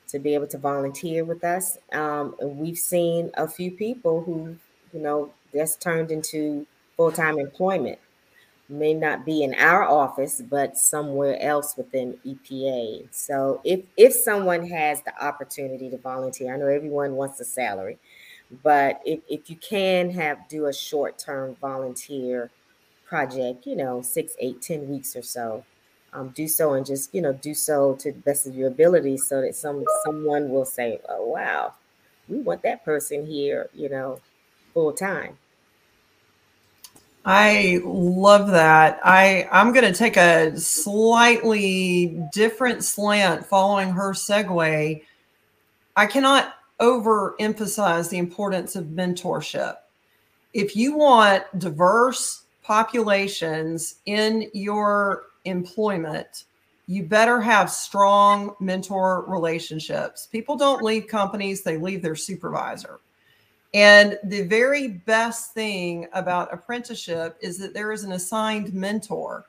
[SPEAKER 6] to be able to volunteer with us. Um, and we've seen a few people who you know that's turned into full time employment may not be in our office, but somewhere else within EPA. So if if someone has the opportunity to volunteer, I know everyone wants a salary, but if, if you can have do a short-term volunteer project, you know, six, eight, ten weeks or so, um, do so and just, you know, do so to the best of your ability so that some someone will say, Oh wow, we want that person here, you know, full time.
[SPEAKER 4] I love that. I I'm going to take a slightly different slant following her segue. I cannot overemphasize the importance of mentorship. If you want diverse populations in your employment, you better have strong mentor relationships. People don't leave companies, they leave their supervisor. And the very best thing about apprenticeship is that there is an assigned mentor.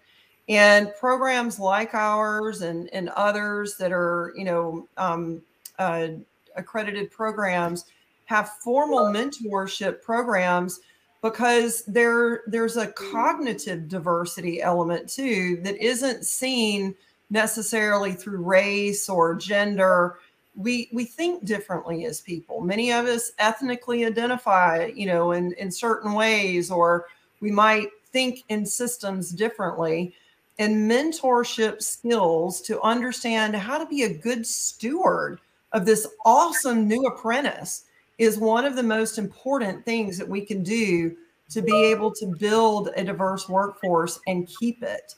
[SPEAKER 4] And programs like ours and, and others that are, you know, um, uh, accredited programs have formal mentorship programs because there there's a hmm. cognitive diversity element too that isn't seen necessarily through race or gender. We we think differently as people. Many of us ethnically identify you know in in certain ways or we might think in systems differently. And mentorship skills to understand how to be a good steward of this awesome new apprentice is one of the most important things that we can do to be able to build a diverse workforce and keep it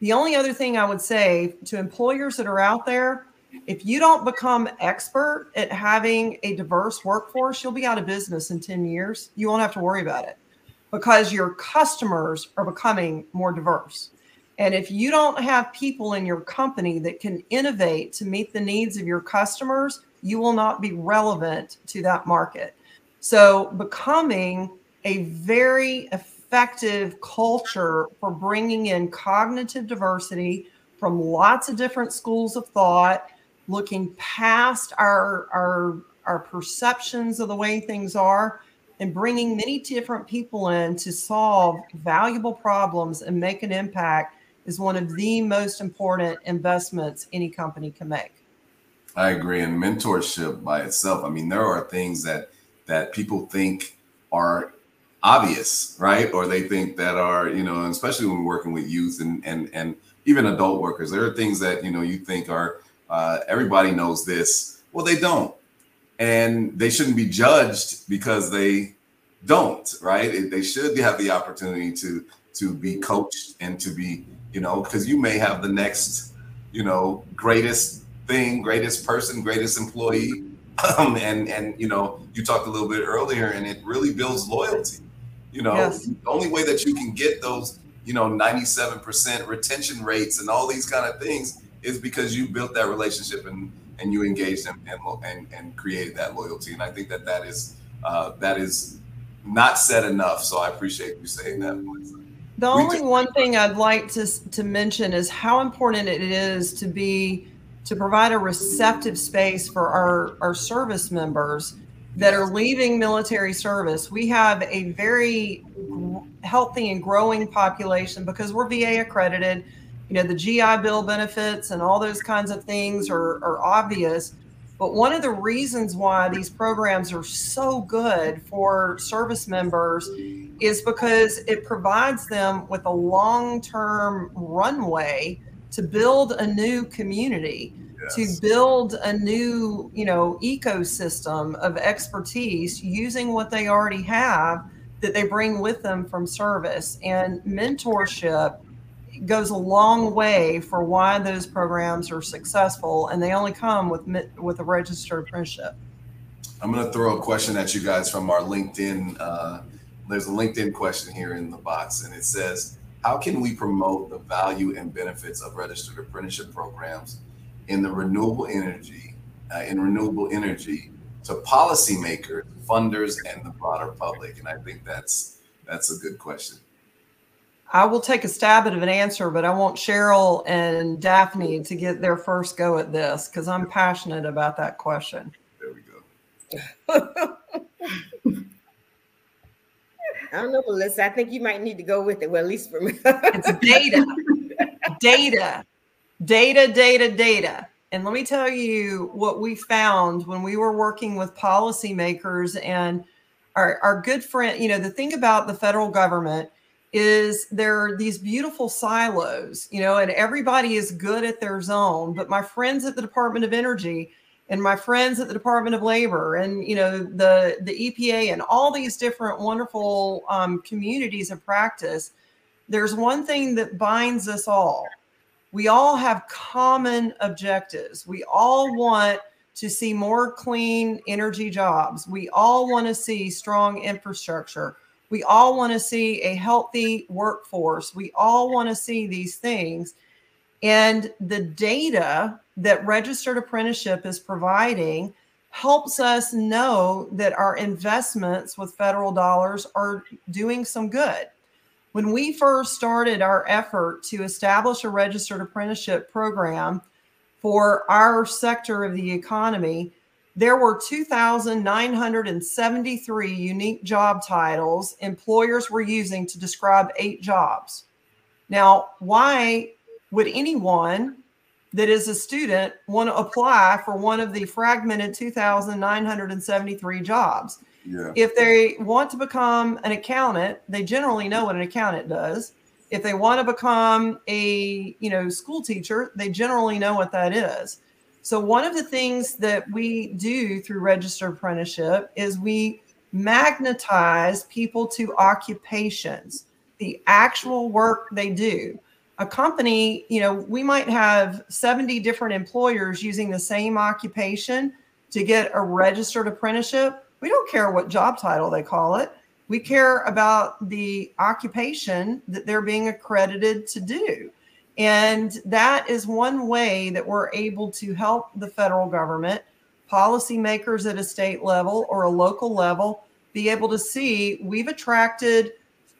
[SPEAKER 4] the only other thing i would say to employers that are out there if you don't become expert at having a diverse workforce, you'll be out of business in 10 years. You won't have to worry about it because your customers are becoming more diverse. And if you don't have people in your company that can innovate to meet the needs of your customers, you will not be relevant to that market. So, becoming a very effective culture for bringing in cognitive diversity from lots of different schools of thought looking past our our our perceptions of the way things are and bringing many different people in to solve valuable problems and make an impact is one of the most important investments any company can make.
[SPEAKER 2] I agree. And mentorship by itself, I mean, there are things that that people think are obvious, right? Or they think that are, you know, especially when working with youth and and and even adult workers, there are things that you know you think are uh, everybody knows this. Well, they don't, and they shouldn't be judged because they don't, right? They should have the opportunity to to be coached and to be, you know, because you may have the next, you know, greatest thing, greatest person, greatest employee. Um, and and you know, you talked a little bit earlier, and it really builds loyalty. You know, yes. the only way that you can get those, you know, 97% retention rates and all these kind of things is because you built that relationship and and you engaged them and and, and created that loyalty. And I think that that is uh, that is not said enough. So I appreciate you saying that.
[SPEAKER 4] The we only one thing I'd like to to mention is how important it is to be to provide a receptive space for our, our service members that are leaving military service. We have a very healthy and growing population because we're VA accredited. You know, the GI Bill benefits and all those kinds of things are, are obvious. But one of the reasons why these programs are so good for service members is because it provides them with a long term runway to build a new community yes. to build a new you know ecosystem of expertise using what they already have that they bring with them from service and mentorship goes a long way for why those programs are successful and they only come with with a registered apprenticeship
[SPEAKER 2] i'm going to throw a question at you guys from our linkedin uh, there's a linkedin question here in the box and it says how can we promote the value and benefits of registered apprenticeship programs in the renewable energy, uh, in renewable energy to policymakers, funders, and the broader public? And I think that's that's a good question.
[SPEAKER 4] I will take a stab at an answer, but I want Cheryl and Daphne to get their first go at this because I'm passionate about that question.
[SPEAKER 2] There we go.
[SPEAKER 6] I don't know, Melissa. I think you might need to go with it. Well, at least for me.
[SPEAKER 4] it's data, data, data, data, data. And let me tell you what we found when we were working with policymakers and our, our good friend. You know, the thing about the federal government is there are these beautiful silos, you know, and everybody is good at their zone. But my friends at the Department of Energy, and my friends at the Department of Labor and you know the the EPA and all these different wonderful um, communities of practice, there's one thing that binds us all. We all have common objectives. We all want to see more clean energy jobs. We all want to see strong infrastructure. We all want to see a healthy workforce. We all want to see these things. And the data that registered apprenticeship is providing helps us know that our investments with federal dollars are doing some good. When we first started our effort to establish a registered apprenticeship program for our sector of the economy, there were 2,973 unique job titles employers were using to describe eight jobs. Now, why would anyone that is a student want to apply for one of the fragmented 2,973 jobs. Yeah. If they want to become an accountant, they generally know what an accountant does. If they want to become a, you know, school teacher, they generally know what that is. So one of the things that we do through registered apprenticeship is we magnetize people to occupations, the actual work they do a company, you know, we might have 70 different employers using the same occupation to get a registered apprenticeship. We don't care what job title they call it. We care about the occupation that they're being accredited to do. And that is one way that we're able to help the federal government, policymakers at a state level or a local level, be able to see we've attracted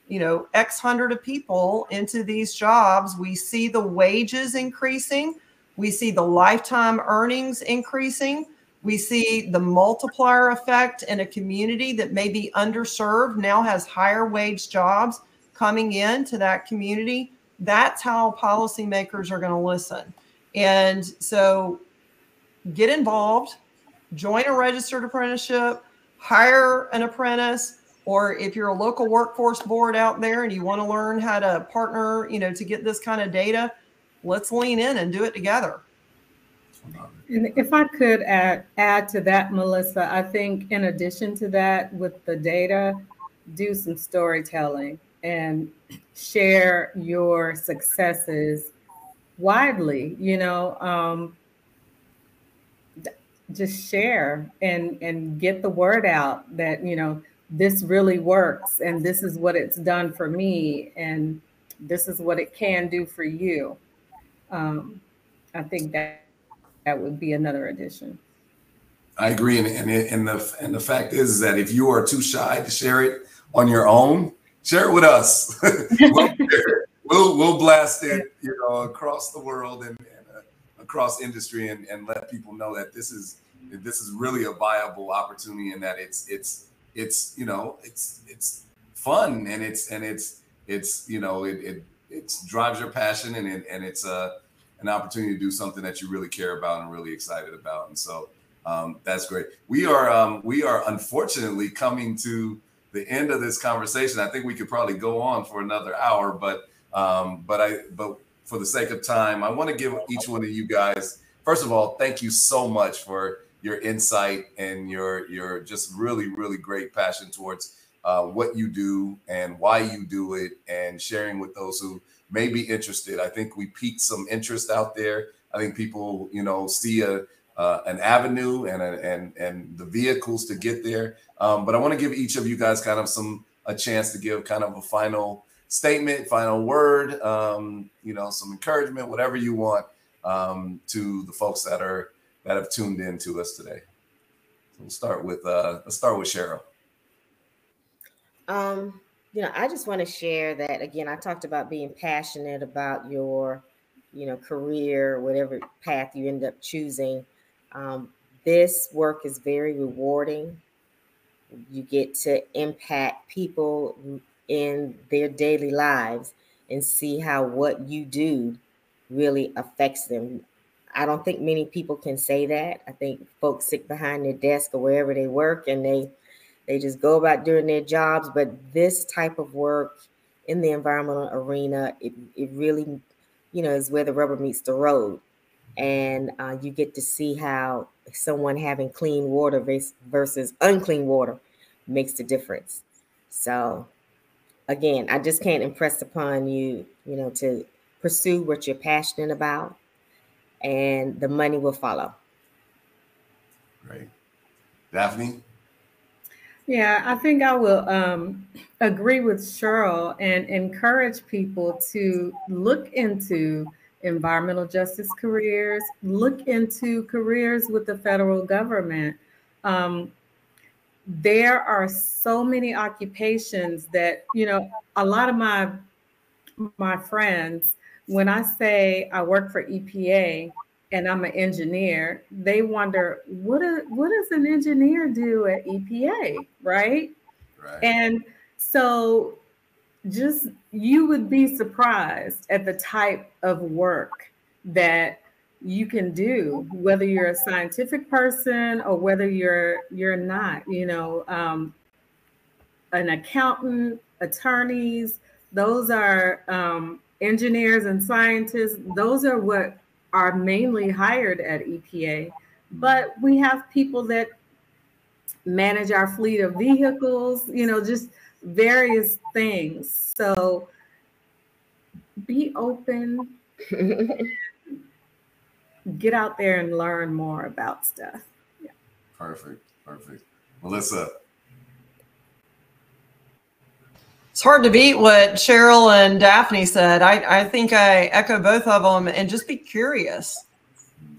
[SPEAKER 4] you know x hundred of people into these jobs we see the wages increasing we see the lifetime earnings increasing We see the multiplier effect in a community that may be underserved now has higher wage jobs coming into that community. That's how policymakers are going to listen. And so get involved, join a registered apprenticeship, hire an apprentice, or if you're a local workforce board out there and you want to learn how to partner, you know, to get this kind of data, let's lean in and do it together.
[SPEAKER 3] And if I could add add to that, Melissa, I think in addition to that, with the data, do some storytelling and share your successes widely. You know, um, just share and and get the word out that you know this really works and this is what it's done for me and this is what it can do for you. Um, I think that that would be another addition.
[SPEAKER 2] I agree, and and, and the and the fact is that if you are too shy to share it on your own, share it with us. we'll, we'll, we'll blast it, you know, across the world and, and uh, across industry, and, and let people know that this is this is really a viable opportunity, and that it's it's it's you know it's it's fun and it's and it's it's you know it it, it drives your passion and it, and it's a an opportunity to do something that you really care about and really excited about. And so um, that's great. We are um, we are unfortunately coming to the end of this conversation. I think we could probably go on for another hour, but um, but I but for the sake of time, I want to give each one of you guys first of all, thank you so much for your insight and your your just really really great passion towards uh, what you do and why you do it and sharing with those who may be interested. I think we piqued some interest out there. I think people, you know, see a uh, an avenue and a, and and the vehicles to get there. Um, but I want to give each of you guys kind of some a chance to give kind of a final statement, final word, um, you know, some encouragement, whatever you want um, to the folks that are that have tuned in to us today. So we'll start with uh, let's start with Cheryl.
[SPEAKER 6] Um, you know, I just want to share that again. I talked about being passionate about your, you know, career, whatever path you end up choosing. Um, this work is very rewarding. You get to impact people in their daily lives and see how what you do really affects them. I don't think many people can say that. I think folks sit behind their desk or wherever they work and they they just go about doing their jobs. But this type of work in the environmental arena, it, it really, you know, is where the rubber meets the road. And uh, you get to see how someone having clean water versus unclean water makes the difference. So, again, I just can't impress upon you, you know, to pursue what you're passionate about, and the money will follow.
[SPEAKER 2] Great. Daphne?
[SPEAKER 3] Yeah, I think I will um, agree with Cheryl and encourage people to look into environmental justice careers, look into careers with the federal government. Um, there are so many occupations that you know a lot of my my friends when i say i work for epa and I'm an engineer, they wonder what a, what does an engineer do at EPA, right? Right. And so just you would be surprised at the type of work that you can do whether you're a scientific person or whether you're you're not you know um, an accountant attorneys those are um, engineers and scientists those are what are mainly hired at EPA, but we have people that manage our fleet of vehicles, you know, just various things. So be open, get out there and learn more about stuff.
[SPEAKER 2] Yeah. Perfect. Perfect. Melissa,
[SPEAKER 4] It's hard to beat what Cheryl and Daphne said. I, I think I echo both of them and just be curious.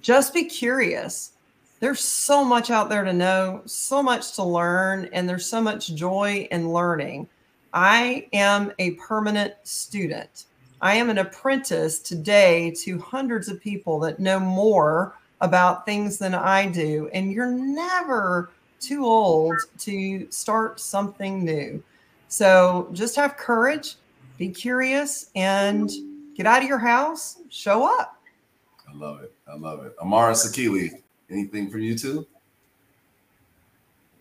[SPEAKER 4] Just be curious. There's so much out there to know, so much to learn, and there's so much joy in learning. I am a permanent student. I am an apprentice today to hundreds of people that know more about things than I do. And you're never too old to start something new. So just have courage, be curious, and get out of your house, show up.
[SPEAKER 2] I love it. I love it. Amara Sakili, anything for you too?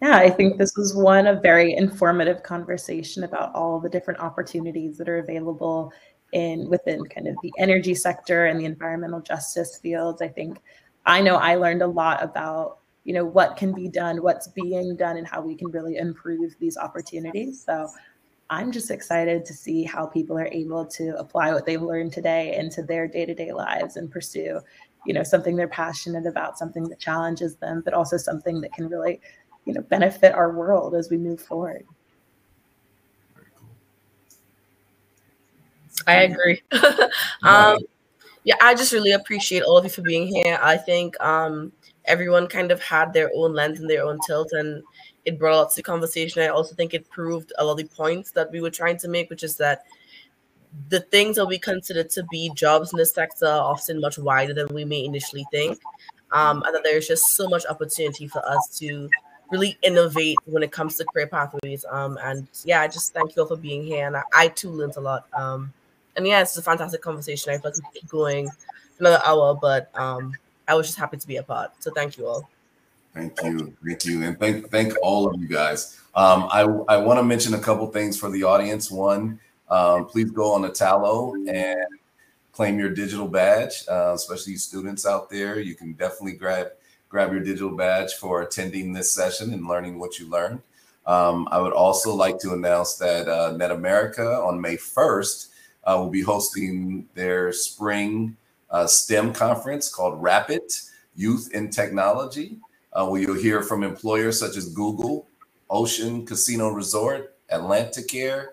[SPEAKER 5] Yeah, I think this was one a very informative conversation about all the different opportunities that are available in within kind of the energy sector and the environmental justice fields. I think I know I learned a lot about you know what can be done, what's being done, and how we can really improve these opportunities. So I'm just excited to see how people are able to apply what they've learned today into their day-to-day lives and pursue, you know, something they're passionate about, something that challenges them, but also something that can really, you know, benefit our world as we move forward.
[SPEAKER 1] I agree. um, yeah, I just really appreciate all of you for being here. I think um, everyone kind of had their own lens and their own tilt, and it brought lots to conversation. I also think it proved a lot of the points that we were trying to make, which is that the things that we consider to be jobs in this sector are often much wider than we may initially think. Um, and that there's just so much opportunity for us to really innovate when it comes to career pathways. Um, and yeah, I just thank you all for being here. And I, I too learned a lot. Um, and yeah, it's a fantastic conversation. I feel like we keep going another hour, but um, I was just happy to be a part. So thank you all.
[SPEAKER 2] Thank you, thank you, and thank thank all of you guys. Um, I I want to mention a couple things for the audience. One, um, please go on Tallo and claim your digital badge, uh, especially students out there. You can definitely grab grab your digital badge for attending this session and learning what you learned. Um, I would also like to announce that uh, Net America on May 1st uh, will be hosting their spring uh, STEM conference called Rapid Youth in Technology uh, where you'll hear from employers such as Google, Ocean Casino Resort, Atlanticare,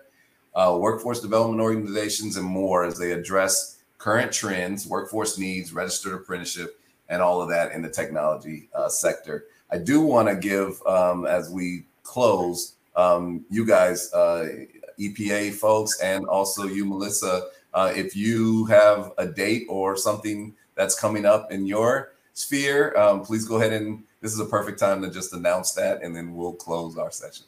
[SPEAKER 2] uh, workforce development organizations, and more as they address current trends, workforce needs, registered apprenticeship, and all of that in the technology uh, sector. I do want to give, um, as we close, um, you guys, uh, EPA folks, and also you, Melissa, uh, if you have a date or something that's coming up in your sphere, um, please go ahead and this is a perfect time to just announce that, and then we'll close our session.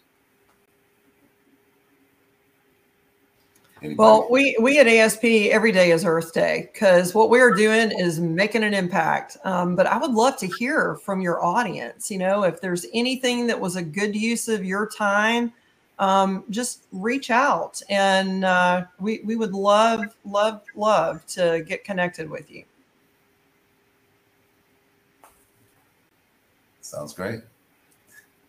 [SPEAKER 4] Anybody? Well, we we at ASP every day is Earth Day because what we're doing is making an impact. Um, but I would love to hear from your audience. You know, if there's anything that was a good use of your time, um, just reach out, and uh, we we would love love love to get connected with you.
[SPEAKER 2] Sounds great.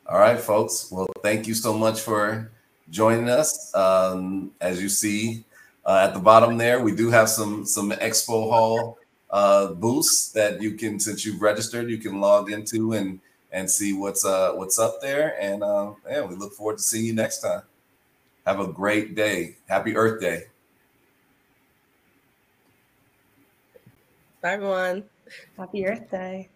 [SPEAKER 2] All right, folks. Well, thank you so much for joining us. Um, as you see uh, at the bottom there, we do have some some Expo Hall uh, booths that you can, since you've registered, you can log into and and see what's uh what's up there. And uh, yeah, we look forward to seeing you next time. Have a great day. Happy Earth Day.
[SPEAKER 1] Bye, everyone.
[SPEAKER 5] Happy Earth Day.